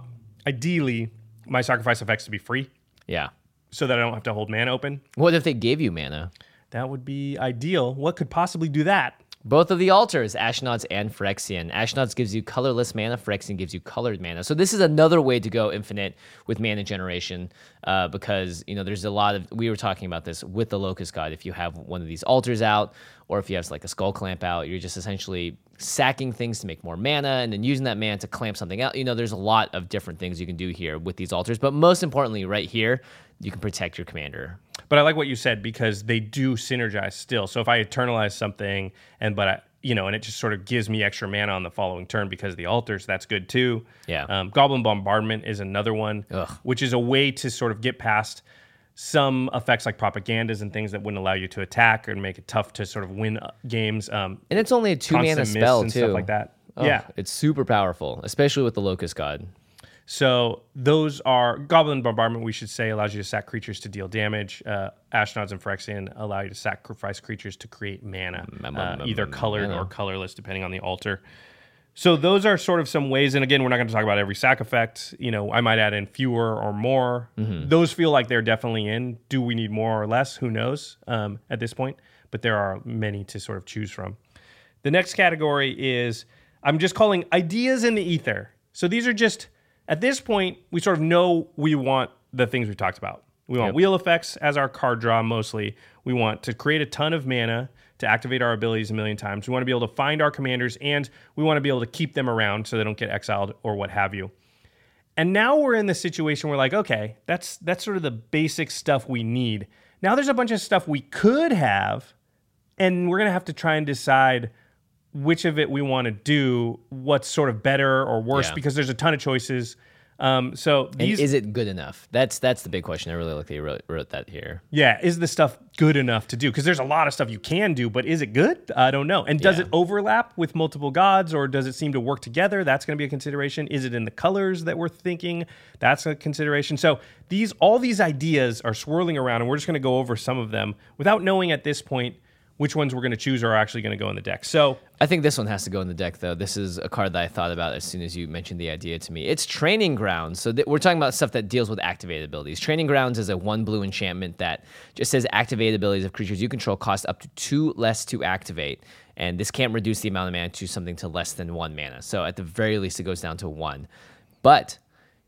ideally, my sacrifice effects to be free Yeah. So that I don't have to hold mana open. What if they gave you mana? That would be ideal. What could possibly do that? Both of the altars, Ashnod's and Phyrexian. Ashnod's gives you colorless mana, Phyrexian gives you colored mana. So this is another way to go infinite with mana generation uh, because, you know, there's a lot of, we were talking about this with the Locust God. If you have one of these altars out or if you have like a Skull Clamp out, you're just essentially sacking things to make more mana and then using that mana to clamp something out. You know, there's a lot of different things you can do here with these altars. But most importantly, right here, you can protect your commander But I like what you said because they do synergize still. So if I eternalize something and but I you know, and it just sort of gives me extra mana on the following turn because of the altars. That's good too. Yeah. Um, Goblin Bombardment is another one, Ugh. which is a way to sort of get past some effects like propagandas and things that wouldn't allow you to attack or make it tough to sort of win uh, games. Um, And it's only a two mana spell and too. stuff like that. Oh, yeah. It's super powerful, especially with the Locust God. So those are Goblin Bombardment. We should say allows you to sack creatures to deal damage. Uh, Ashnods and Phyrexian allow you to sacrifice creatures to create mana, uh, either colored or colorless, depending on the altar. So those are sort of some ways. And again, we're not going to talk about every sack effect. You know, I might add in fewer or more. Those feel like they're definitely in. Do we need more or less? Who knows um, at this point? But there are many to sort of choose from. The next category is I'm just calling ideas in the ether. So these are just at this point we sort of know we want the things we've talked about. We want wheel effects as our card draw mostly. We want to create a ton of mana to activate our abilities a million times. We want to be able to find our commanders and we want to be able to keep them around so they don't get exiled or what have you. And now we're in the situation where like, okay, that's that's sort of the basic stuff we need. Now there's a bunch of stuff we could have, and we're gonna have to try and decide which of it we want to do, what's sort of better or worse, Yeah. because there's a ton of choices. Um, so these, is it good enough? That's that's the big question. I really like that you wrote, wrote that here. yeah, is the stuff good enough to do? Because there's a lot of stuff you can do, but is it good? I don't know. And does Yeah. it overlap with multiple gods, or does it seem to work together? That's going to be a consideration. Is it in the colors that we're thinking? That's a consideration. So these, all these ideas are swirling around, and we're just going to go over some of them without knowing at this point which ones we're going to choose are actually going to go in the deck. So I think this one has to go in the deck, though. This is a card that I thought about as soon as you mentioned the idea to me. It's Training Grounds. So th- we're talking about stuff that deals with activated abilities. Training Grounds is a one blue enchantment that just says activated abilities of creatures you control cost up to two less to activate. And this can't reduce the amount of mana to something to less than one mana. So at the very least, it goes down to one. But,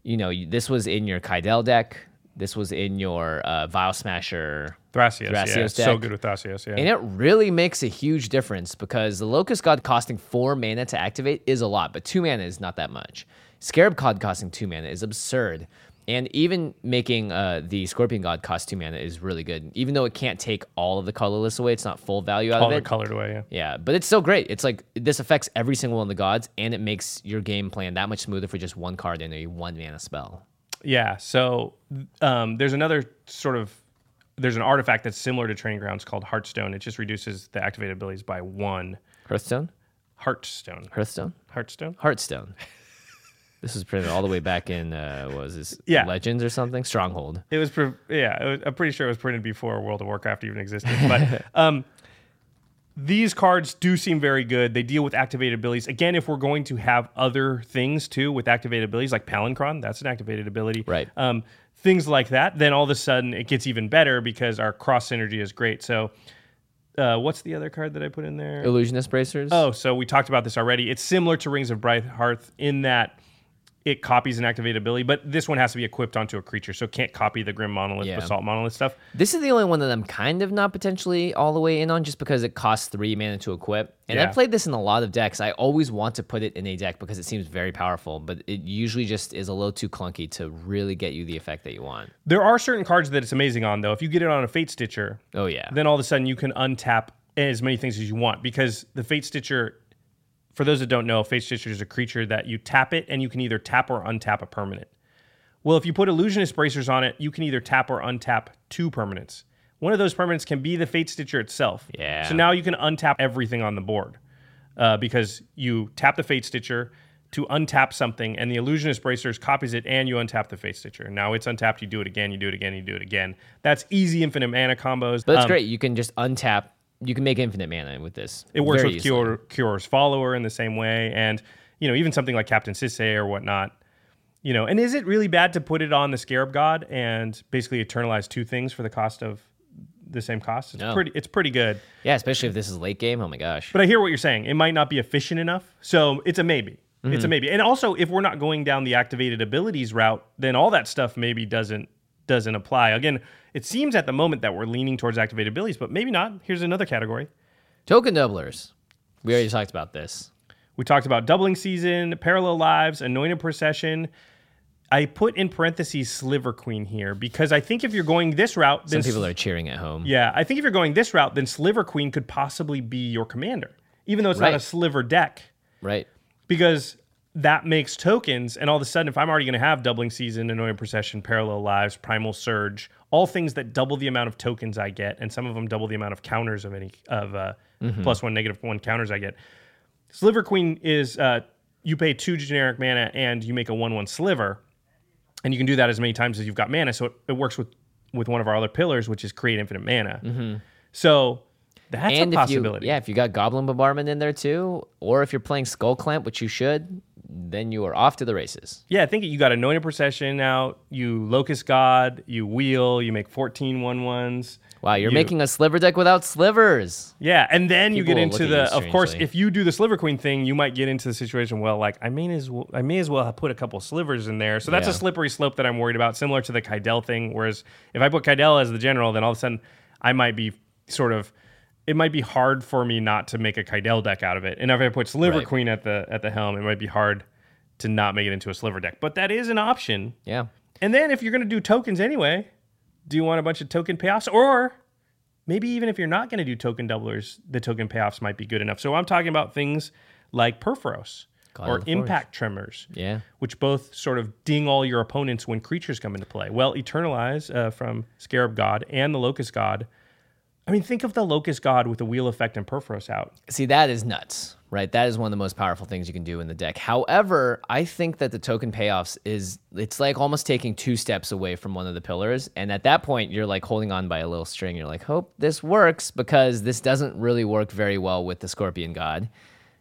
you know, this was in your Kydele deck. This was in your uh, Vial Smasher Thrasios, yeah, Thrasios so good with Thrasios, yeah. and it really makes a huge difference because the Locust God costing four mana to activate is a lot, but two mana is not that much. Scarab God costing two mana is absurd. And even making uh, the Scorpion God cost two mana is really good. Even though it can't take all of the colorless away, it's not full value out all of it. All the colored away, yeah. Yeah, but it's still great. It's like this affects every single one of the gods, and it makes your game plan that much smoother for just one card and a one mana spell. Yeah. So um, there's another sort of there's an artifact that's similar to Training Grounds called Heartstone. It just reduces the activated abilities by one. Hearthstone? Heartstone. Hearthstone? Heartstone. Hearthstone. this was printed all the way back in uh, what was this Yeah. Legends or something? Stronghold. It was, pre- yeah. It was, I'm pretty sure it was printed before World of Warcraft even existed. But um, these cards do seem very good. They deal with activated abilities. Again, if we're going to have other things too with activated abilities, like Palinchron, that's an activated ability. Right. Um, things like that, then all of a sudden it gets even better because our cross synergy is great. So, uh, what's the other card that I put in there? Illusionist bracers. Oh, so we talked about this already. It's similar to Rings of Brighthearth in that it copies an activated ability, but this one has to be equipped onto a creature, so it can't copy the Grim Monolith, Yeah. Basalt Monolith stuff. This is the only one that I'm kind of not potentially all the way in on just because it costs three mana to equip. And Yeah. I've played this in a lot of decks. I always want to put it in a deck because it seems very powerful, but it usually just is a little too clunky to really get you the effect that you want. There are certain cards that it's amazing on, though. If you get it on a Fate Stitcher, Oh, yeah. then all of a sudden you can untap as many things as you want because the Fate Stitcher, for those that don't know, Fate Stitcher is a creature that you tap it and you can either tap or untap a permanent. Well, if you put Illusionist Bracers on it, you can either tap or untap two permanents. One of those permanents can be the Fate Stitcher itself. Yeah. So now you can untap everything on the board uh, because you tap the Fate Stitcher to untap something, and the Illusionist Bracers copies it, and you untap the Fate Stitcher. Now it's untapped, you do it again, you do it again, you do it again. That's easy infinite mana combos. But it's Um, great. You can just untap. You can make infinite mana with this. It works with. Kiora, Kiora's follower in the same way, and you know even something like Captain Sisay or whatnot. You know, and is it really bad to put it on the Scarab God and basically eternalize two things for the cost of the same cost. It's No. pretty it's pretty good. Yeah, especially if this is late game. Oh my gosh. But I hear what you're saying. It might not be efficient enough. So it's a maybe. It's Mm-hmm. a maybe. And also if we're not going down the activated abilities route, then all that stuff maybe doesn't doesn't apply. Again, it seems at the moment that we're leaning towards activated abilities, but maybe not. Here's another category. Token doublers. We already talked about this. We talked about doubling season, parallel lives, anointed procession. I put in parentheses Sliver Queen here because I think if you're going this route, then Some people are cheering at home. yeah, I think if you're going this route, then Sliver Queen could possibly be your commander, even though it's not a sliver deck, Right. because that makes tokens. And all of a sudden, if I'm already going to have doubling season, anointed procession, parallel lives, primal surge, all things that double the amount of tokens I get, and some of them double the amount of counters of any of uh, plus one, negative one counters I get. Sliver Queen is uh, you pay two generic mana and you make a one one sliver, and you can do that as many times as you've got mana. So it, it works with with one of our other pillars, which is create infinite mana. So that's and a if you, possibility. yeah, if you got Goblin Bombardment in there too, or if you're playing Skull Clamp, which you should, then you are off to the races. Yeah, I think you got anointed procession out, you locust god, you wheel, you make 14 one ones. Wow, you're You- making a sliver deck without slivers. Yeah, and then you get into the of course if you do the sliver queen thing, you might get into the situation well like I may as well I may as well have put a couple slivers in there. So that's Yeah. a slippery slope that I'm worried about similar to the Kydele thing whereas if I put Kydele as the general then all of a sudden I might be sort of it might be hard for me not to make a Kydele deck out of it. And if I put sliver Right. queen at the at the helm, it might be hard to not make it into a sliver deck. But that is an option. Yeah. And then if you're going to do tokens anyway, do you want a bunch of token payoffs? Or maybe even if you're not going to do token doublers, the token payoffs might be good enough. So I'm talking about things like Purphoros God or. Impact Tremors, Yeah. which both sort of ding all your opponents when creatures come into play. Well, Eternalize uh, from Scarab God and the Locust God. I mean, think of the Locust God with the Wheel Effect and Purphoros out. See, that is nuts, right? That is one of the most powerful things you can do in the deck. However, I think that the token payoffs is it's like almost taking two steps away from one of the pillars. And at that point, you're like holding on by a little string. You're like, hope this works because this doesn't really work very well with the Scorpion God.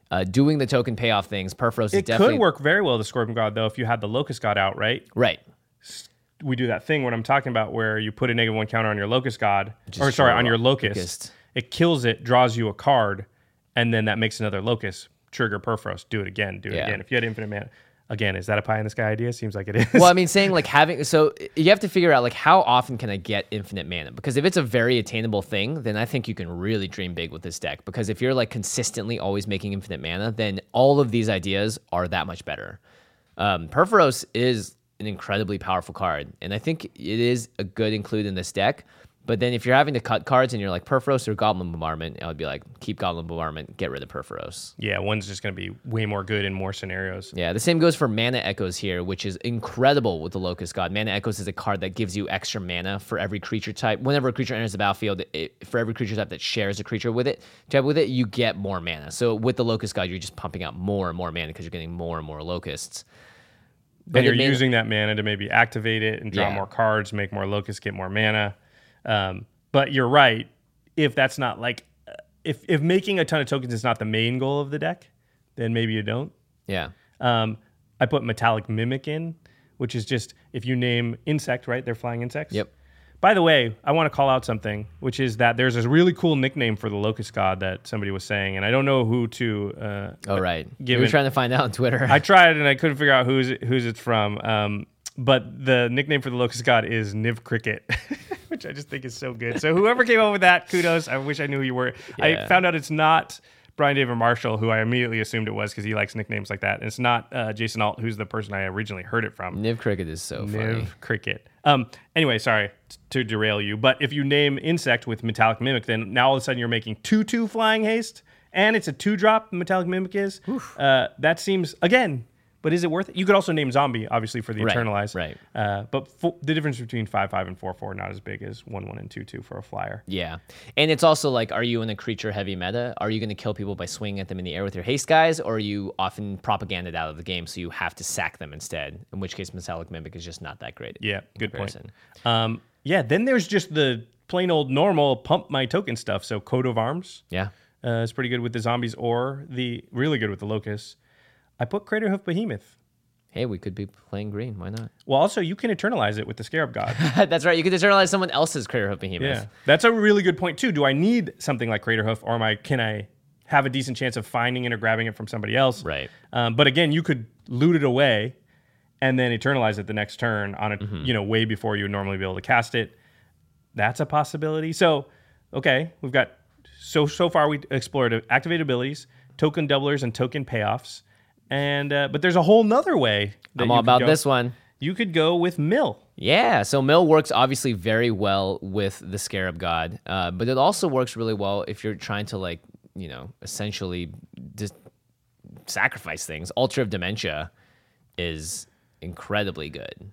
Uh, doing the token payoff things, Purphoros is It definitely could work very well, the Scorpion God, though, if you had the Locust God out, right? right. We do that thing what I'm talking about where you put a negative one counter on your locust god Just or sorry on your locust. locust. It kills it, draws you a card, and then that makes another locust. Trigger Purphoros. Do it again. Do it Yeah. again. If you had infinite mana. Again, is that a pie in the sky idea? Seems like it is. well, I mean, saying like having so you have to figure out like how often can I get infinite mana? Because if it's a very attainable thing, then I think you can really dream big with this deck. Because if you're like consistently always making infinite mana, then all of these ideas are that much better. Um, Purphoros is an incredibly powerful card, and I think it is a good include in this deck. But then if you're having to cut cards and you're like Purphoros or Goblin Bombardment, I would be like keep Goblin Bombardment, get rid of Purphoros. yeah, one's just going to be way more good in more scenarios. Yeah, the same goes for Mana Echoes here, which is incredible with the Locust God. Mana Echoes is a card that gives you extra mana for every creature type. Whenever a creature enters the battlefield, it, for every creature type that shares a creature with it, type with it, you get more mana. So with the Locust God, you're just pumping out more and more mana because you're getting more and more locusts. And you're may- using that mana to maybe activate it and draw Yeah. more cards, make more locusts, get more mana. Um, but you're right. If that's not like, uh, if if making a ton of tokens is not the main goal of the deck, then maybe you don't. Yeah. Um, I put metallic mimic in, which is just if you name insect, right? They're flying insects. Yep. By the way, I want to call out something, which is that there's this really cool nickname for the locust god that somebody was saying, and I don't know who to. Uh, Oh, right. you given- were trying to find out on Twitter. I tried and I couldn't figure out who's who's it's from. Um, but the nickname for the locust god is Niv Cricket, which I just think is so good. So whoever came up with that, kudos. I wish I knew who you were. I found out it's not Brian David Marshall, who I immediately assumed it was because he likes nicknames like that. And it's not uh, Jason Alt, who's the person I originally heard it from. Niv Cricket is so funny. Niv Cricket. Um, anyway, sorry t- to derail you, but if you name insect with metallic mimic, then now all of a sudden you're making two two flying haste, and it's a two drop. Metallic mimic is. Uh, that seems again, but is it worth it? You could also name zombie, obviously for the Right, eternalize. right. Uh, but fo- the difference between five five and four four not as big as one one and two two for a flyer. Yeah. And it's also like, are you in a creature heavy meta? Are you going to kill people by swinging at them in the air with your haste guys? Or are you often propaganded out of the game so you have to sack them instead? In which case, Metallic Mimic is just not that great. Yeah, good point. Um, yeah, then there's just the plain old normal pump my token stuff. So coat of arms. Yeah. Uh, it's pretty good with the zombies or the really good with the locusts. I put Craterhoof Behemoth. hey, we could be playing green. Why not? Well, also you can eternalize it with the Scarab God. That's right. You could eternalize someone else's Craterhoof Behemoth. yeah, that's a really good point too. Do I need something like Crater Hoof, or am I can I have a decent chance of finding it or grabbing it from somebody else? Right. Um, but again, you could loot it away and then eternalize it the next turn on a Mm-hmm. you know way before you would normally be able to cast it. That's a possibility. So okay, we've got so so far we explored activated abilities, token doublers, and token payoffs. And uh, but there's a whole nother way. that I'm all about go. this one. You could go with mill. Yeah, so Mill works obviously very well with the Scarab God, uh, but it also works really well if you're trying to like, you know, essentially just sacrifice things. Altar of Dementia is incredibly good.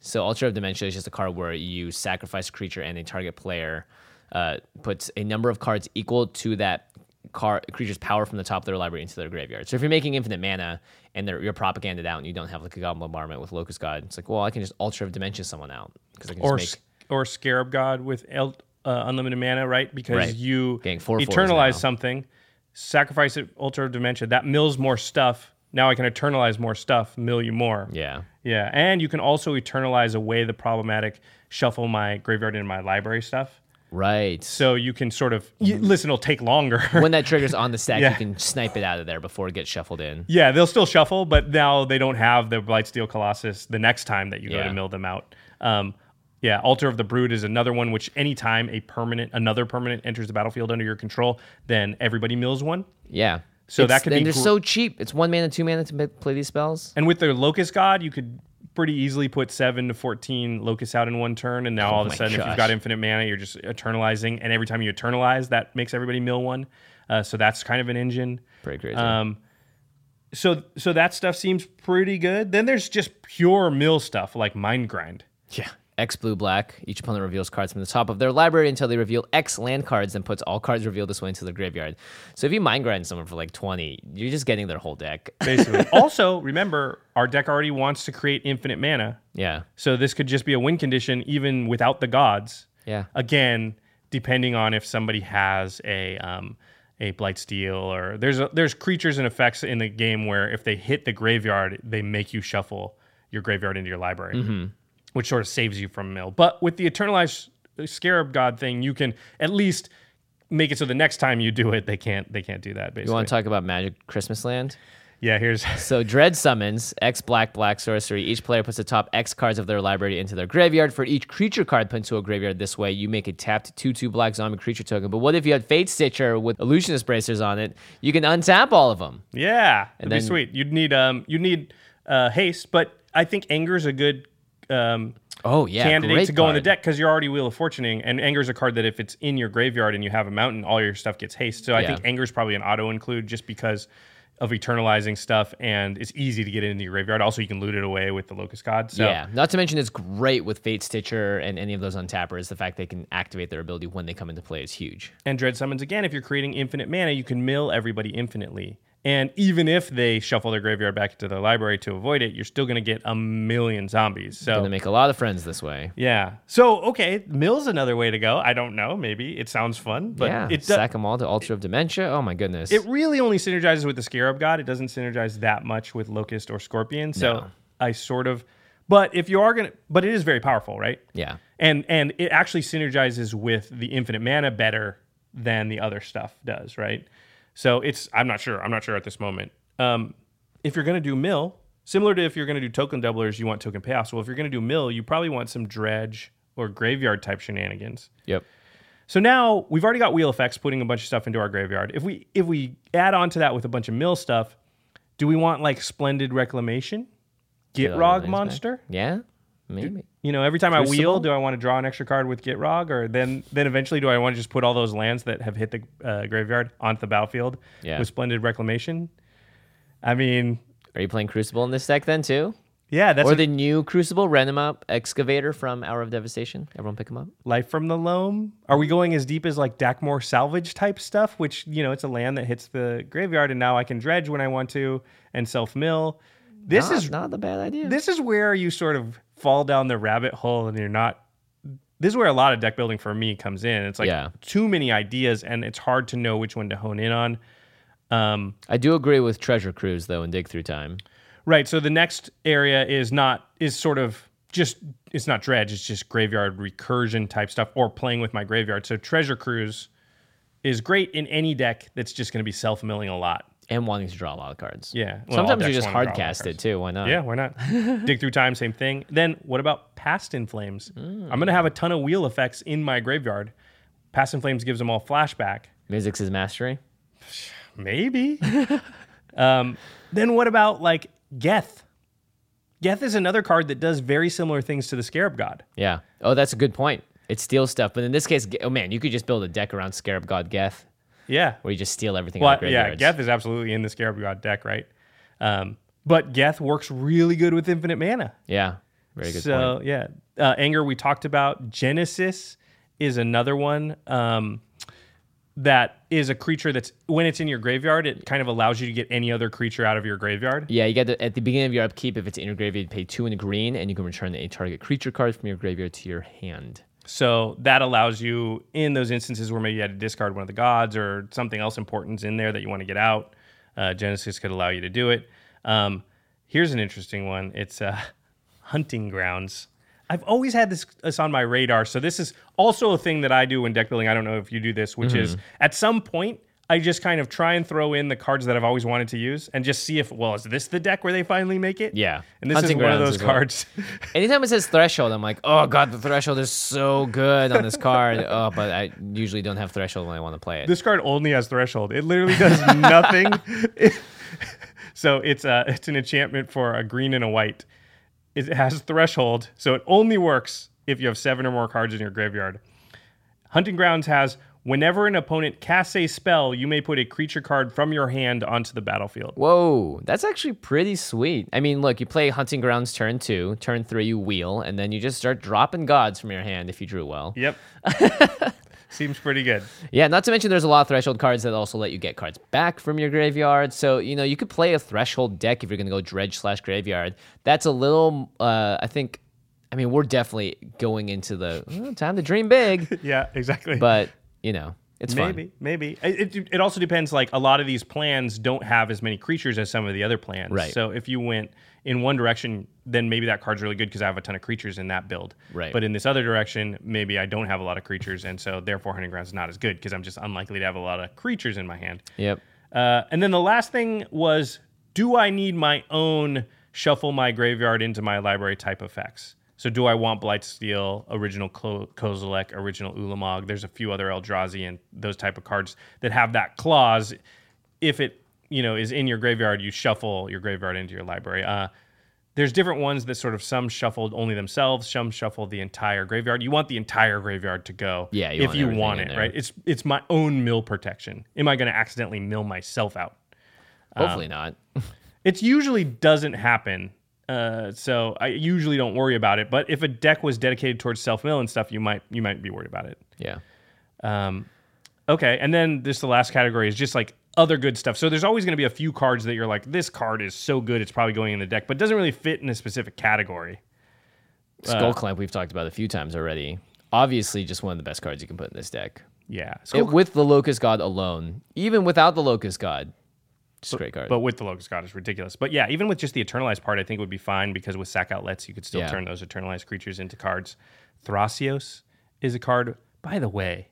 So Altar of Dementia is just a card where you sacrifice a creature and a target player uh, puts a number of cards equal to that car creature's power from the top of their library into their graveyard. So if you're making infinite mana and they're, you're propaganded out and you don't have like a Goblin Bombardment with Locust God, it's like, well, I can just Altar of Dementia someone out because I can or just make or Scarab God with el- uh, unlimited mana, right? Because Right. you four eternalize something, sacrifice it, Altar of Dementia. That mills more stuff. Now I can eternalize more stuff, mill you more. yeah. Yeah, and you can also eternalize away the problematic shuffle my graveyard into my library stuff. Right. So you can sort of y- listen. It'll take longer. when that triggers on the stack, Yeah. you can snipe it out of there before it gets shuffled in. yeah, they'll still shuffle, but now they don't have the Blightsteel Colossus the next time that you go Yeah. to mill them out. Um, yeah, Altar of the Brood is another one which anytime a permanent, another permanent enters the battlefield under your control, then everybody mills one. Yeah. So It's- that could and be they're gr- so cheap. It's one mana, two mana to play these spells. And with the Locust God, you could pretty easily put seven to fourteen locusts out in one turn, and now all of a Oh sudden, if you've got infinite mana, you're just eternalizing, and every time you eternalize, that makes everybody mill one. Uh, so that's kind of an engine. Pretty crazy. Um, so so that stuff seems pretty good. Then there's just pure mill stuff like Mind Grind. yeah. X blue black. Each opponent reveals cards from the top of their library until they reveal X land cards, then puts all cards revealed this way into their graveyard. So if you mind grind someone for like 20, you're just getting their whole deck. Basically. also, remember our deck already wants to create infinite mana, yeah. so this could just be a win condition even without the gods. Yeah. again, depending on if somebody has a um, a Blightsteel or there's a, there's creatures and effects in the game where if they hit the graveyard, they make you shuffle your graveyard into your library, which sort of saves you from mill. But with the eternalized scarab god thing, you can at least make it so the next time you do it, they can't they can't do that. Basically, you want to talk about Magic Christmas Land? yeah. Here's So Dread summons X black black sorcery. Each player puts the top X cards of their library into their graveyard. For each creature card put into a graveyard this way, you make a tapped 2-2 black zombie creature token. But what if you had Fate Stitcher with illusionist bracers on it? You can untap all of them. Yeah, that'd be sweet. You'd need um you'd need uh, haste, but I think anger is a good um Oh yeah, candidate to go in the deck because you're already Wheel of Fortuning, and Anger's a card that if it's in your graveyard and you have a mountain, all your stuff gets haste. So I Yeah. think Anger's probably an auto include just because of eternalizing stuff, and it's easy to get into your graveyard. Also, you can loot it away with the Locust God. So Yeah, not to mention it's great with Fate Stitcher and any of those untappers. The fact they can activate their ability when they come into play is huge. and Dread Summons again. If you're creating infinite mana, you can mill everybody infinitely. And even if they shuffle their graveyard back into their library to avoid it, you're still going to get a million zombies. So Gonna make a lot of friends this way. Yeah. So okay, mill's another way to go. I don't know. Maybe it sounds fun, but yeah, it do- sack them all to Altar of Dementia. Oh my goodness. it really only synergizes with the Scarab God. It doesn't synergize that much with Locust or Scorpion. So No. I sort of, but if you are gonna, but it is very powerful, right? yeah. And and it actually synergizes with the infinite mana better than the other stuff does, right? So it's I'm not sure. I'm not sure at this moment. Um, if you're gonna do mill, similar to if you're gonna do token doublers, you want token payoffs. Well, if you're gonna do mill, you probably want some dredge or graveyard type shenanigans. Yep. So now we've already got wheel effects putting a bunch of stuff into our graveyard. If we if we add on to that with a bunch of mill stuff, do we want like splendid reclamation? Get Gitrog monster? back. Yeah. Maybe. You know, every time I wheel, do I want to draw an extra card with Gitrog, or then then eventually do I want to just put all those lands that have hit the uh, graveyard onto the battlefield Yeah. with splendid reclamation? I mean, Are you playing Crucible in this deck then too? yeah, that's or a- the new Crucible Ramunap Excavator from Hour of Devastation? Everyone pick him up. life from the loam. Are we going as deep as like Dakmor salvage type stuff? Which you know, it's a land that hits the graveyard, and now I can dredge when I want to and self mill. This not, is not a bad idea. this is where you sort of fall down the rabbit hole and you're not this is where a lot of deck building for me comes in it's like Yeah. too many ideas and it's hard to know which one to hone in on um, I do agree with Treasure Cruise though and Dig Through Time. Right. So the next area is not is sort of just it's not dredge. It's just graveyard recursion type stuff or playing with my graveyard. So treasure cruise is great in any deck that's just going to be self milling a lot. And wanting to draw a lot of cards. Yeah. Well, Sometimes you just wanna draw a lot hard cast it too. Why not? Yeah, why not? Dig through time, same thing. Then what about Past in Flames? I'm going to have a ton of wheel effects in my graveyard. Past in Flames gives them all flashback. Mizzix's Mastery. Maybe. um, then what about like Geth? Geth is another card that does very similar things to the Scarab God. Yeah. Oh, that's a good point. It steals stuff, but in this case, oh man, you could just build a deck around Scarab God Geth, Yeah. where you just steal everything Well, out of yeah. Geth is absolutely in the Scarab God deck, right? Um, but Geth works really good with infinite mana. Yeah. Very good so point. yeah, uh, anger we talked about. Genesis is another one um, that is a creature that's when it's in your graveyard, it kind of allows you to get any other creature out of your graveyard. Yeah, you get the, at the beginning of your upkeep, if it's in your graveyard, you pay two in the green, and you can return a target creature card from your graveyard to your hand. So that allows you in those instances where maybe you had to discard one of the gods or something else important's in there that you want to get out. Uh, Genesis could allow you to do it. Um, here's an interesting one. It's uh, hunting grounds. I've always had this, this on my radar. So this is also a thing that I do in deck building. I don't know if you do this, which is at some point I just kind of try and throw in the cards that I've always wanted to use and just see if well is this the deck where they finally make it? Yeah. And this Hunting is one of those as well. cards. Anytime it says threshold, I'm like, oh god, the threshold is so good on this card. oh, but I usually don't have threshold when I want to play it. This card only has threshold. It literally does nothing. so it's a it's an enchantment for a green and a white. It has threshold, so it only works if you have seven or more cards in your graveyard. Hunting Grounds has whenever an opponent casts a spell, you may put a creature card from your hand onto the battlefield. Whoa, that's actually pretty sweet. I mean, look, you play Hunting Grounds turn two, turn three, you wheel, and then you just start dropping gods from your hand if you drew well. Yep. Seems pretty good. Yeah, not to mention there's a lot of threshold cards that also let you get cards back from your graveyard. So, you know, you could play a threshold deck if you're going to go dredge slash graveyard. That's a little, uh, I think, I mean, we're definitely going into the oh, time to dream big, Yeah, exactly. but, you know, it's maybe, fun. maybe. It, it, it also depends. Like a lot of these plans don't have as many creatures as some of the other plans. Right. So if you went in one direction, then maybe that card's really good because I have a ton of creatures in that build. Right. But in this other direction, maybe I don't have a lot of creatures, and so therefore Hunting Grounds is not as good because I'm just unlikely to have a lot of creatures in my hand. Yep. Uh, and then the last thing was, do I need my own shuffle my graveyard into my library type effects? So do I want Blightsteel, original Ko- Kozilek, original Ulamog? There's a few other Eldrazi and those type of cards that have that clause. If it you know is in your graveyard, you shuffle your graveyard into your library. Uh, there's different ones that sort of some shuffled only themselves, some shuffle the entire graveyard. You want the entire graveyard to go. Yeah, you if want you want it, right? It's it's my own mill protection. Am I going to accidentally mill myself out? Hopefully not. It usually doesn't happen. Uh, so I usually don't worry about it. But if a deck was dedicated towards self mill and stuff, you might you might be worried about it. Yeah. Um, okay, and then this the last category is just like other good stuff. So there's always going to be a few cards that you're like, this card is so good, it's probably going in the deck, but doesn't really fit in a specific category. Skull Clamp we've talked about a few times already. Obviously, just one of the best cards you can put in this deck. Yeah, It, with the Locust God alone, even without the Locust God, just a great card. but with the Locust God is ridiculous. But yeah, even with just the Eternalized part, I think it would be fine because with sack outlets, you could still Yeah. turn those Eternalized creatures into cards. Thrasios is a card. By the way,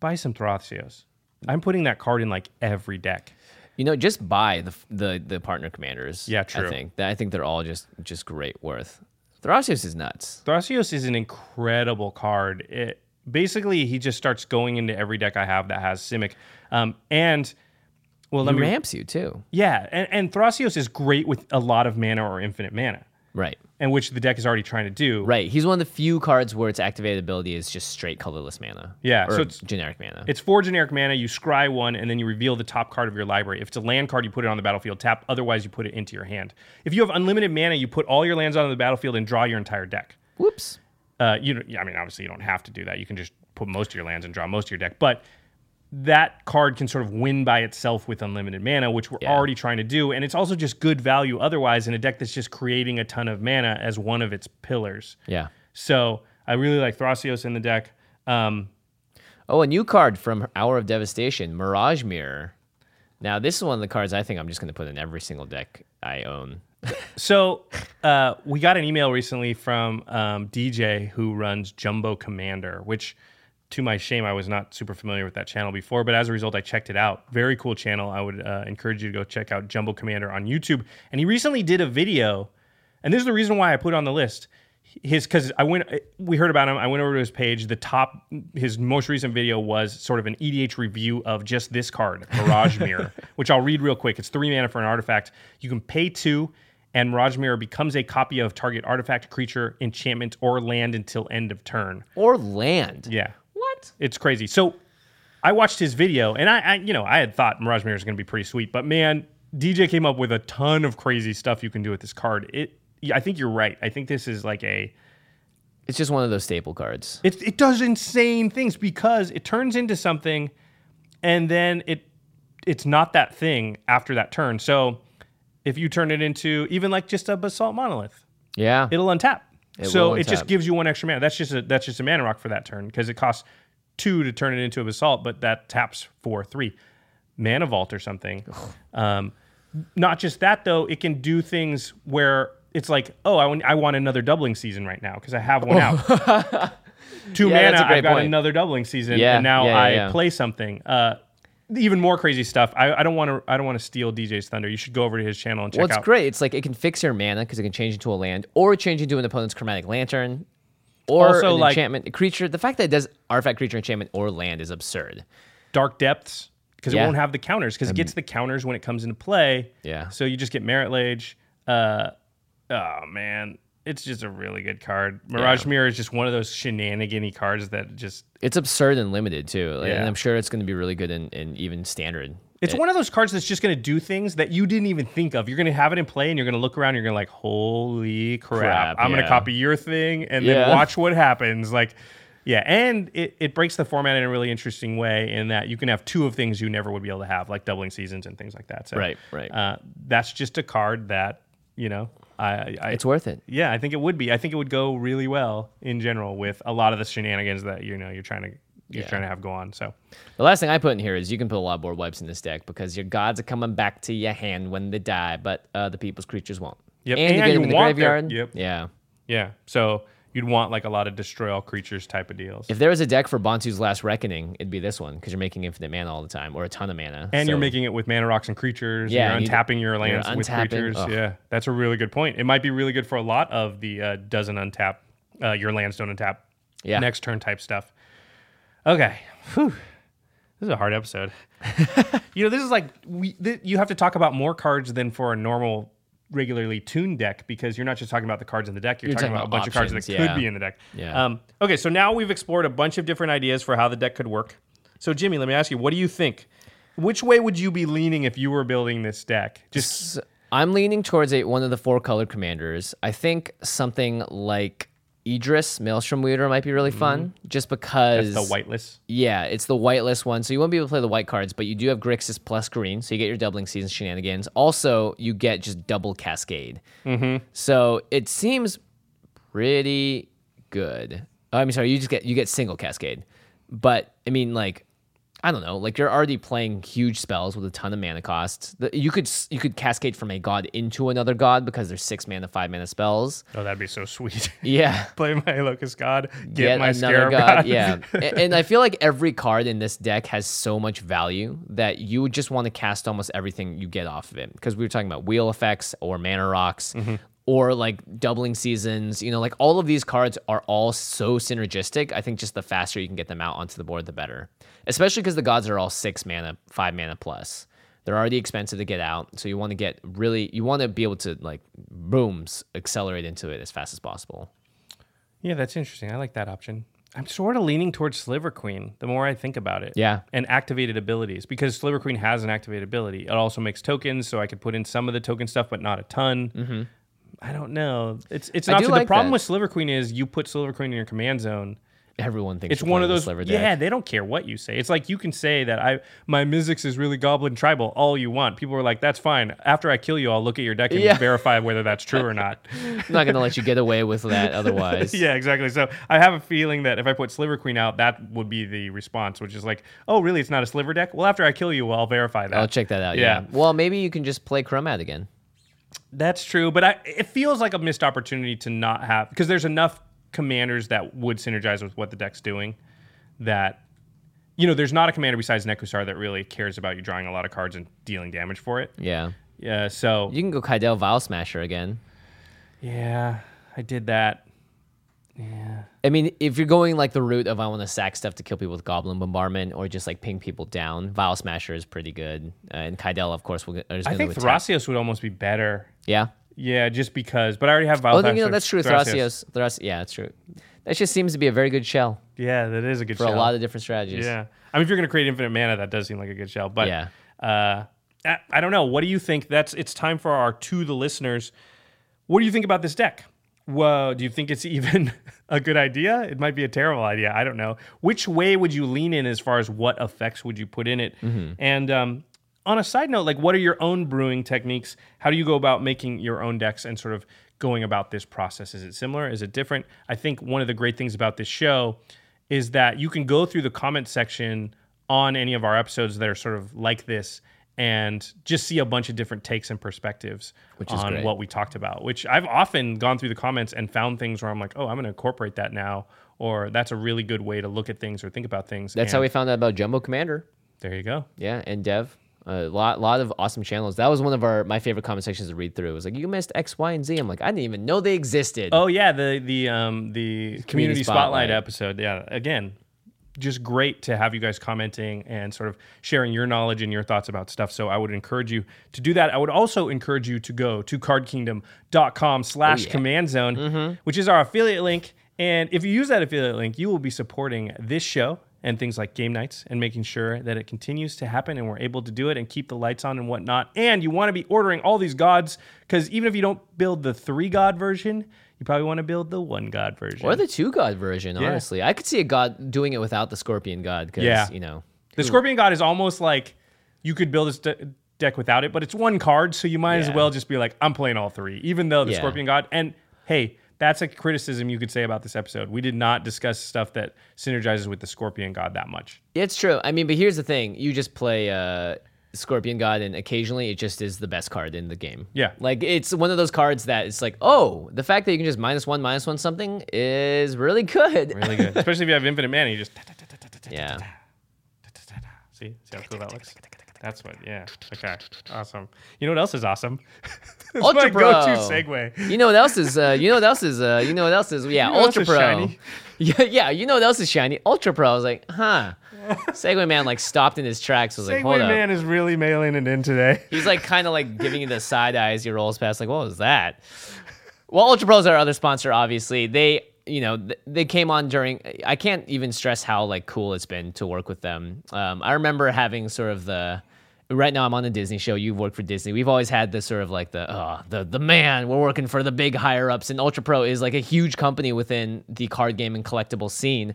buy some Thrasios. I'm putting that card in like every deck. You know, just buy the the the partner commanders. Yeah, I true. think I think they're all just just great worth. Thrasios is nuts. Thrasios is an incredible card. It, basically, he just starts going into every deck I have that has Simic. Um, and, well, let He me. ramps you too. Yeah, and, and Thrasios is great with a lot of mana or infinite mana, Right. and which the deck is already trying to do. Right. He's one of the few cards where its activated ability is just straight colorless mana. Yeah, Or so it's- generic mana. It's four generic mana. You scry one, and then you reveal the top card of your library. If it's a land card, you put it on the battlefield tap. Otherwise, you put it into your hand. If you have unlimited mana, you put all your lands onto the battlefield and draw your entire deck. Whoops. Uh, you, I mean, obviously, you don't have to do that. You can just put most of your lands and draw most of your deck. But that card can sort of win by itself with unlimited mana, which we're Yeah. already trying to do. And it's also just good value otherwise in a deck that's just creating a ton of mana as one of its pillars. Yeah. So I really like Thrasios in the deck. Um, Oh, a new card from Hour of Devastation, Mirage Mirror. Now, this is one of the cards I think I'm just going to put in every single deck I own. So uh, we got an email recently from um, DJ who runs Jumbo Commander, which to my shame, I was not super familiar with that channel before, but as a result, I checked it out. Very cool channel. I would uh, encourage you to go check out Jumbo Commander on YouTube. And he recently did a video, and this is the reason why I put it on the list. His because I went, we heard about him. I went over to his page. The top, his most recent video was sort of an EDH review of just this card, Mirage Mirror, which I'll read real quick. It's three mana for an artifact. You can pay two, and Mirage Mirror becomes a copy of target artifact, creature, enchantment, or land until end of turn. Or land. Yeah. It's crazy. So I watched his video, and I, I you know, I had thought Mirage Mirror is going to be pretty sweet, but man, DJ came up with a ton of crazy stuff you can do with this card. It, I think you're right. I think this is like a, It's just one of those staple cards. it, it does insane things because it turns into something, and then it, it's not that thing after that turn. So if you turn it into even like just a basalt monolith, Yeah. it'll untap. It so it just gives you one extra mana. That's just a that's just a mana rock for that turn because it costs two to turn it into a basalt, but that taps for three. Mana vault or something. um, not just that though, it can do things where it's like, oh, I want, I want another doubling season right now because I have one out. Two Yeah, mana, I've got point. another doubling season, Yeah, and now yeah, I play something. Uh, even more crazy stuff. I, I don't want to. I don't want to steal DJ's thunder. You should go over to his channel and check Well, it's out. great. It's like it can fix your mana because it can change into a land, or change into an opponent's chromatic lantern, or Also, an like- enchantment creature. The fact that it does artifact, creature, enchantment, or land is absurd. dark depths because Yeah. it won't have the counters because it gets the counters when it comes into play. Yeah. So you just get Marit Lage. Uh, oh man, it's just a really good card. Mirage Yeah. Mirror is just one of those shenanigan cards that just. It's absurd and limited too, Like, and I'm sure it's going to be really good in, in even standard. It's one of those cards that's just going to do things that you didn't even think of. You're going to have it in play, and you're going to look around. And you're going to like, holy crap! Crap, I'm going to copy your thing, and Yeah. then watch what happens. Like, yeah, and it, it breaks the format in a really interesting way in that you can have two of things you never would be able to have, like doubling seasons and things like that. So, Right, right. Uh, that's just a card that you know, I, I It's worth it. yeah, I think it would be. I think it would go really well in general with a lot of the shenanigans that you know you're trying to you're Yeah. trying to have go on. So. The last thing I put in here is you can put a lot more wipes in this deck because your gods are coming back to your hand when they die, but uh, the people's creatures won't. Yep, And, you and get you them in the want their- graveyard. yep. Yeah. Yeah. So you'd want like a lot of destroy all creatures type of deals. If there was a deck for Bontu's Last Reckoning, it'd be this one because you're making infinite mana all the time or a ton of mana. and you're making it with mana rocks and creatures. Yeah, and you're untapping your lands with creatures. ugh. Yeah, that's a really good point. It might be really good for a lot of the uh, doesn't untap uh, your lands don't untap. Yeah. Next turn type stuff. Okay. Whew. This is a hard episode. you know, this is like we. Th- you have to talk about more cards than for a normal, regularly tuned deck because you're not just talking about the cards in the deck. You're, You're talking, talking about a about bunch of cards that options, could be in the deck. Yeah. Um, okay, so now we've explored a bunch of different ideas for how the deck could work. So Jimmy, let me ask you, what do you think? Which way would you be leaning if you were building this deck? Just So I'm leaning towards a one of the four color commanders. I think something like Yidris Maelstrom Wielder might be really fun, just because Mm-hmm. the whiteless. Yeah, it's the whitelist one, so you won't be able to play the white cards, but you do have Grixis plus green, so you get your doubling season shenanigans. Also, you get just double Cascade. Mm-hmm. So it seems pretty good. Oh, I mean, sorry, you just get you get single Cascade, but I mean, like, I don't know, like you're already playing huge spells with a ton of mana cost. You could you could Cascade from a god into another god because there's six mana, five mana spells. Oh, that'd be so sweet. Yeah. Play my Locust God, get, get my another Scarab god. God. Yeah, A- and I feel like every card in this deck has so much value that you would just want to cast almost everything you get off of it. Because we were talking about wheel effects or mana rocks. Mm-hmm. Or like doubling seasons, you know, like all of these cards are all so synergistic. I think just the faster you can get them out onto the board, the better. Especially because the gods are all six mana, five mana plus. They're already expensive to get out, so you want to get really, you want to be able to like booms accelerate into it as fast as possible. Yeah, that's interesting. I like that option. I'm sort of leaning towards Sliver Queen the more I think about it. Yeah. And activated abilities because Sliver Queen has an activated ability. It also makes tokens, so I could put in some of the token stuff, but not a ton. Mm-hmm. I don't know. It's it's I not like the problem that. with Sliver Queen is you put Sliver Queen in your command zone. Everyone thinks It's one of those. Yeah, they don't care what you say. It's like you can say that I my Mizzix is really Goblin Tribal all you want. People are like, that's fine. After I kill you, I'll look at your deck and Yeah. verify whether that's true or not. I'm not gonna let you get away with that otherwise. yeah, exactly. So I have a feeling that if I put Sliver Queen out, that would be the response, which is like, oh, really? It's not a Sliver deck? Well, after I kill you, I'll verify that. I'll check that out. Yeah. Yeah. Well, maybe you can just play Chromat again. That's true, but I, it feels like a missed opportunity to not have because there's enough commanders that would synergize with what the deck's doing that you know there's not a commander besides Nekusar that really cares about you drawing a lot of cards and dealing damage for it. Yeah. Yeah, so You can go Kydele Vial Smasher again. yeah, I did that. I mean, if you're going like the route of I want to sack stuff to kill people with Goblin Bombardment or just like ping people down, Vial Smasher is pretty good. Uh, and Kydele, of course, will, is I think. Thrasios would almost be better. Yeah. Yeah, just because. But I already have Vial Oh, you know, that's true. Thrasios. Thras- yeah, that's true. That just seems to be a very good shell Yeah, that is a good for shell. a lot of different strategies. Yeah. I mean, if you're going to create infinite mana, that does seem like a good shell. But Yeah. uh, I, I don't know. What do you think? That's it's time for our to the listeners. What do you think about this deck? Well, do you think it's even a good idea? It might be a terrible idea. I don't know. Which way would you lean in as far as what effects would you put in it? And um, on a side note, like what are your own brewing techniques? How do you go about making your own decks and sort of going about this process? Is it similar? Is it different? I think one of the great things about this show is that you can go through the comment section on any of our episodes that are sort of like this and just see a bunch of different takes and perspectives Which is on great. what we talked about, which I've often gone through the comments and found things where I'm like, oh, I'm going to incorporate that now, or that's a really good way to look at things or think about things. That's and how we found out about Jumbo Commander. There you go. Yeah, and Dev. A lot, lot of awesome channels. That was one of our my favorite comment sections to read through. It was like you missed X, Y, and Z. I'm like, I didn't even know they existed. Oh yeah, the the um the community, spotlight. spotlight. episode. Yeah, again, just great to have you guys commenting and sort of sharing your knowledge and your thoughts about stuff. So I would encourage you to do that. I would also encourage you to go to cardkingdom.com slash oh, yeah. command zone, mm-hmm. which is our affiliate link. And if you use that affiliate link, you will be supporting this show and things like game nights and making sure that it continues to happen and we're able to do it and keep the lights on and whatnot. And you want to be ordering all these gods because even if you don't build the three god version, you probably want to build the one god version. Or the two god version, honestly. I could see a god doing it without the scorpion god because, Yeah. you know. The Scorpion God is almost like you could build this de- deck without it, but it's one card, so you might as well just be like, I'm playing all three, even though the Yeah. Scorpion God. And hey, that's a criticism you could say about this episode. We did not discuss stuff that synergizes with the Scorpion God that much. It's true. I mean, but here's the thing. You just play uh Scorpion God and occasionally it just is the best card in the game. Yeah. Like it's one of those cards that it's like, oh, the fact that you can just minus one, minus one something is really good. Really good, especially if you have infinite mana. You just Yeah. see, see how cool that looks. That's what, yeah. Okay, awesome. You know what else is awesome? Ultra my Pro. go-to segue. You know what else is? Uh, you know what else is? Uh, you know what else is? Yeah, know what else Ultra Pro. Yeah, yeah. You know what else is shiny? Ultra Pro. I was like, huh. Segway man like stopped in his tracks. Was like, hold Segway up. Man is really mailing it in today. He's like kind of like giving you the side eye as he rolls past. Like, what was that? Well, Ultra Pro is our other sponsor. Obviously, they you know th- they came on during. I can't even stress how like cool it's been to work with them. Um, I remember having sort of the. Right now, I'm on the Disney show. You've worked for Disney. We've always had this sort of like the uh, the the man. We're working for the big higher ups, and Ultra Pro is like a huge company within the card game and collectible scene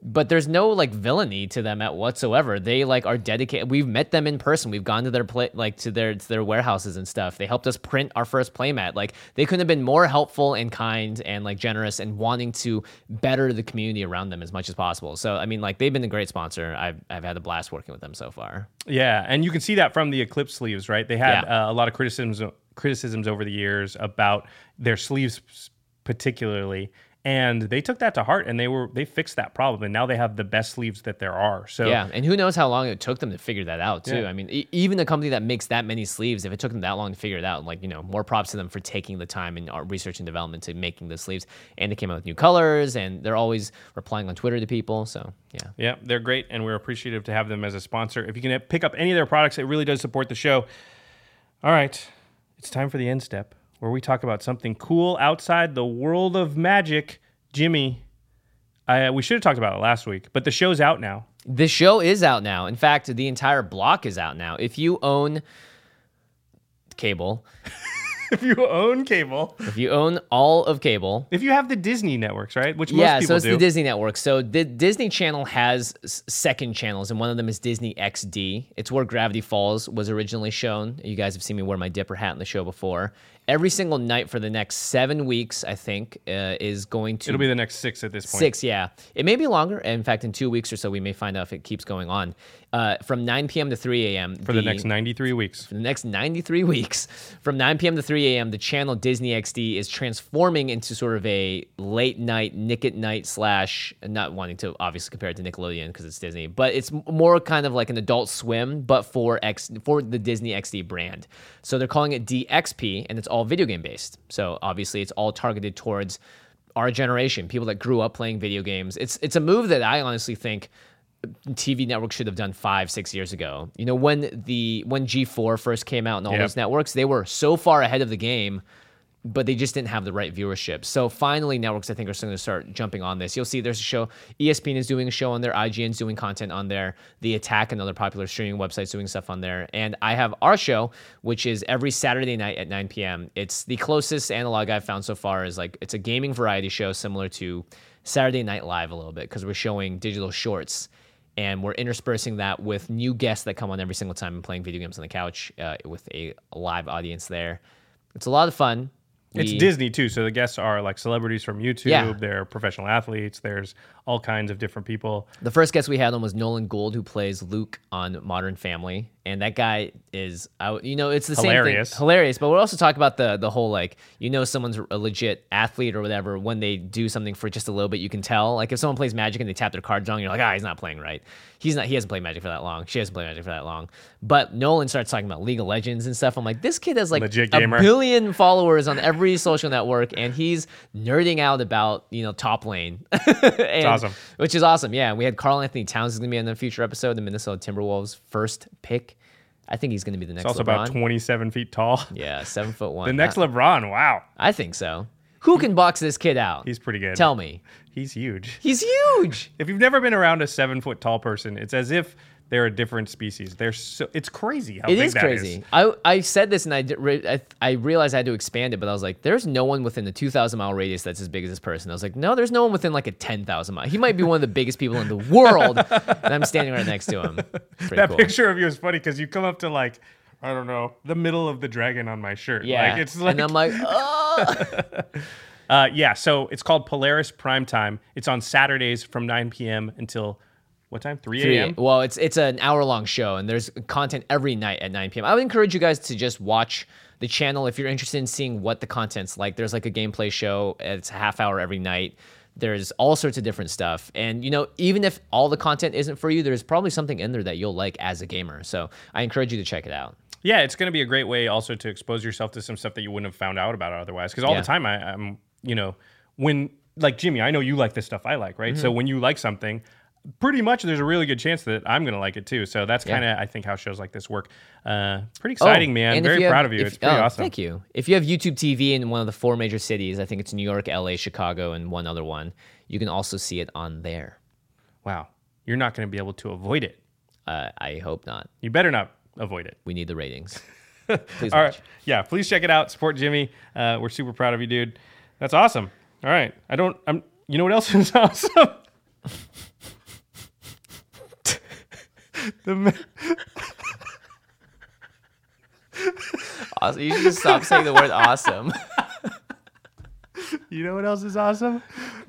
but there's no like villainy to them at whatsoever. They like are dedicated. We've met them in person. We've gone to their play like to their to their warehouses and stuff. They helped us print our first playmat. Like they couldn't have been more helpful and kind and like generous and wanting to better the community around them as much as possible. So I mean, like they've been a great sponsor. I've I've had a blast working with them so far. Yeah, and you can see that from the Eclipse sleeves, right? They had Yeah. uh, a lot of criticisms criticisms over the years about their sleeves particularly, and they took that to heart and they were they fixed that problem, and now they have the best sleeves that there are. So Yeah, and who knows how long it took them to figure that out too. Yeah. I mean, e- even a company that makes that many sleeves, if it took them that long to figure it out, like you know, more props to them for taking the time and uh, research and development to making the sleeves. And they came out with new colors, and they're always replying on Twitter to people. So yeah, Yeah, they're great, and we're appreciative to have them as a sponsor. If you can pick up any of their products, it really does support the show. All right, it's time for the end step, where we talk about something cool outside the world of magic. Jimmy, I, uh, we should have talked about it last week, but the show's out now. the show is out now. In fact, the entire block is out now. If you own cable, if you own cable, if you own all of cable, if you have the Disney networks, right, which most yeah, people so it's do. the Disney Network. So the Disney Channel has second channels, and one of them is Disney XD. It's where Gravity Falls was originally shown. You guys have seen me wear my Dipper hat in the show before. Every single night for the next seven weeks, I think, uh, is going to It'll be the next six at this point. Six, yeah. It may be longer. In fact, in two weeks or so, we may find out if it keeps going on. Uh, from 9 p.m. to 3 a.m. for the, next 93 weeks. for the next 93 weeks, from 9 p.m. to 3 3 a.m., the channel Disney XD is transforming into sort of a late night, Nick at Nite slash, not wanting to obviously compare it to Nickelodeon because it's Disney, but it's more kind of like an adult swim, but for X for the Disney XD brand. So they're calling it DXP, and it's all video game based. So obviously, it's all targeted towards our generation, people that grew up playing video games. It's it's a move that I honestly think TV networks should have done five, six years ago. You know, when the when G4 first came out and all Yep. those networks, they were so far ahead of the game, but they just didn't have the right viewership. So finally, networks I think are starting to start jumping on this. You'll see there's a show. ESPN is doing a show on there. IGN's doing content on there. The Attack and other popular streaming websites doing stuff on there. And I have our show, which is every Saturday night at 9 p.m. It's the closest analog I've found so far is like it's a gaming variety show similar to Saturday Night Live a little bit because we're showing digital shorts and we're interspersing that with new guests that come on every single time and playing video games on the couch uh, with a live audience there. It's a lot of fun. It's Disney too, so the guests are like celebrities from YouTube. Yeah. They're professional athletes. There's all kinds of different people. The first guest we had on was Nolan Gould, who plays Luke on Modern Family, and that guy is, you know, it's the Hilarious. same thing, hilarious. But we're also talk about the the whole like, you know, someone's a legit athlete or whatever when they do something for just a little bit, you can tell. Like if someone plays Magic and they tap their cards wrong, you're like, ah, he's not playing right. He's not. He hasn't played Magic for that long. She hasn't played Magic for that long. But Nolan starts talking about League of Legends and stuff. I'm like, this kid has like Legit a gamer. billion followers on every social network, and he's nerding out about you know top lane. it's awesome. which is awesome. Yeah, we had Karl-Anthony Towns is going to be in a future episode, the Minnesota Timberwolves' first pick. I think he's going to be the next It's also LeBron. about 27 feet tall. yeah, seven foot one. The next LeBron, wow, I think so. Who can box this kid out? he's pretty good. Tell me. he's huge. He's huge. If you've never been around a seven foot tall person, it's as if they're a different species. They're so it's crazy how It big is crazy. I I said this and I, re, I, I realized I had to expand it, but I was like, there's no one within the 2,000 mile radius that's as big as this person. I was like, no, there's no one within like a 10,000 mile. He might be one of the biggest people in the world, and I'm standing right next to him. Pretty that cool. picture of you is funny because you come up to like I don't know the middle of the dragon on my shirt. Yeah, like, it's like and I'm like, oh. uh, yeah. So it's called Polaris Prime Time. It's on Saturdays from 9 p.m. until what time? 3 a.m. Well, it's it's an hour long show, and there's content every night at 9 p.m. I would encourage you guys to just watch the channel if you're interested in seeing what the content's like. There's like a gameplay show. It's a half hour every night. There's all sorts of different stuff, and you know, even if all the content isn't for you, there's probably something in there that you'll like as a gamer. So I encourage you to check it out. Yeah, it's going to be a great way also to expose yourself to some stuff that you wouldn't have found out about otherwise. Because all Yeah. the time, I, I'm, you know, when like Jimmy, I know you like the stuff I like, right? Mm-hmm. So when you like something, pretty much there's a really good chance that I'm going to like it too. So that's kind of I think how shows like this work. Uh, pretty exciting, man. Oh, if Very you have- proud of you. if- it's pretty oh, awesome. Thank you. If you have YouTube TV in one of the four major cities, I think it's New York, LA, Chicago, and one other one, you can also see it on there. Wow, you're not going to be able to avoid it. Uh, I hope not. You better not avoid it. We need the ratings. Please All watch. right. Yeah, please check it out. Support Jimmy. Uh, we're super proud of you, dude. That's awesome. All right. I don't. I'm. You know what else is awesome? The ma- Awesome. You should just stop saying the word awesome. you know what else is awesome?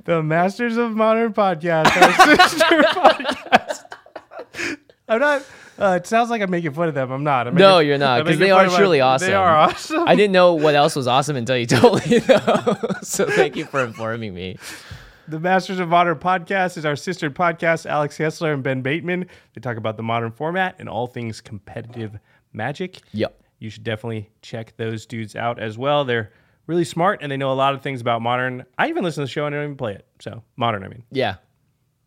The Masters of Modern podcast, our sister podcast. I'm not. Uh, it sounds like I'm making fun of them. I'm not. I'm No, making- you're not, I'm 'cause making they are truly They awesome. are awesome. I didn't know what else was awesome until you told me, though. so thank you for informing me. The Masters of Modern podcast is our sister podcast. Alex Hessler and Ben Bateman. They talk about the modern format and all things competitive magic. Yep. You should definitely check those dudes out as well. They're really smart and they know a lot of things about modern. I even listen to the show and I don't even play it. So modern, I mean. Yeah.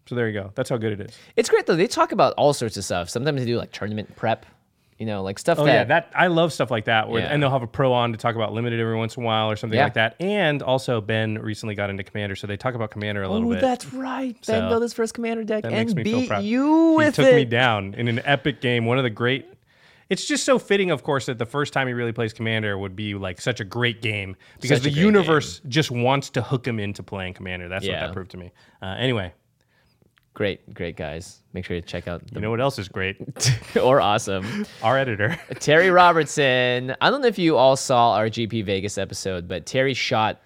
So there you go. That's how good it is. It's great, though. They talk about all sorts of stuff. Sometimes they do like tournament prep, you know, like stuff Oh that. yeah, that I love stuff like that. Where, Yeah. And they'll have a pro on to talk about limited every once in a while or something Yeah. like that. And also Ben recently got into Commander, so they talk about Commander a little Oh, bit. that's right. Ben So, built his first commander deck That and makes me feel beat you he took it. me down in an epic game. One of the great. It's just so fitting, of course, that the first time he really plays Commander would be like such a great game because Such the universe just wants to hook him into playing Commander. That's what that proved to me. Uh, anyway, Great, great guys. Make sure to check out the you know what else is great? or awesome. Our editor. Terry Robertson. I don't know if you all saw our GP Vegas episode, but Terry shot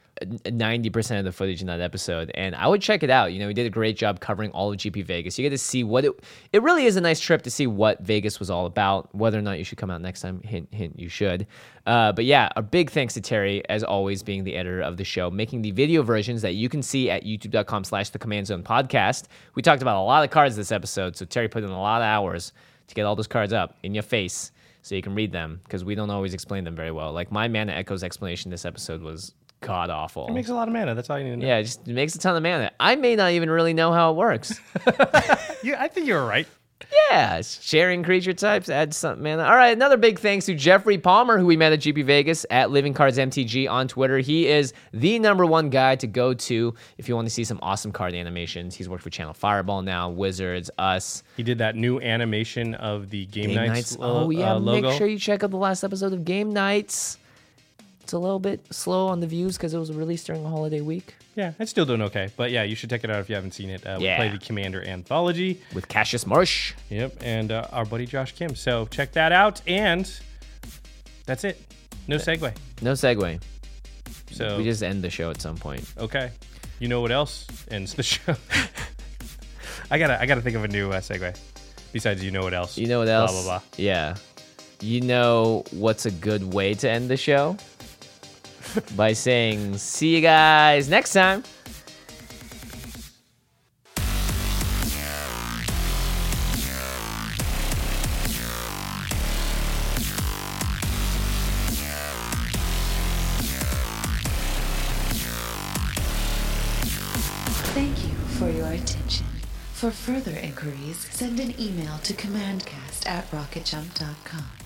ninety percent of the footage in that episode, and I would check it out. You know, he did a great job covering all of GP Vegas. You get to see what it. It really is a nice trip to see what Vegas was all about. Whether or not you should come out next time, hint, hint, you should. Uh, but yeah, a big thanks to Terry, as always, being the editor of the show, making the video versions that you can see at YouTube.com/slash The Command Zone Podcast. We talked about a lot of cards this episode, so Terry put in a lot of hours to get all those cards up in your face so you can read them because we don't always explain them very well. Like my Mana Echoes explanation this episode was god awful. It makes a lot of mana. That's all you need to know. yeah, it just makes a ton of mana. I may not even really know how it works. Yeah, I think you're right. yeah, sharing creature types adds some mana. All right, another big thanks to Jeffrey Palmer, who we met at GP Vegas at Living Cards MTG on Twitter. He is the number one guy to go to if you want to see some awesome card animations. He's worked for Channel Fireball now, Wizards, Us. He did that new animation of the Game, Game Nights, Nights. lo- Oh yeah, uh, make sure you check out the last episode of Game Nights. It's a little bit slow on the views because it was released during a holiday week Yeah, it's still doing okay. But yeah, you should check it out if you haven't seen it. Uh, Yeah. We play the Commander Anthology. with Cassius Marsh. Yep, and uh, our buddy Josh Kim. So check that out. And that's it. No segue. No segue. So We just end the show at some point. okay. You know what else ends the show? I gotta I gotta think of a new uh, segue. Besides, you know what else? You know what else? Blah blah blah. Yeah. You know what's a good way to end the show? By saying, see you guys next time. Thank you for your attention. For further inquiries, send an email to commandcast at rocketjump.com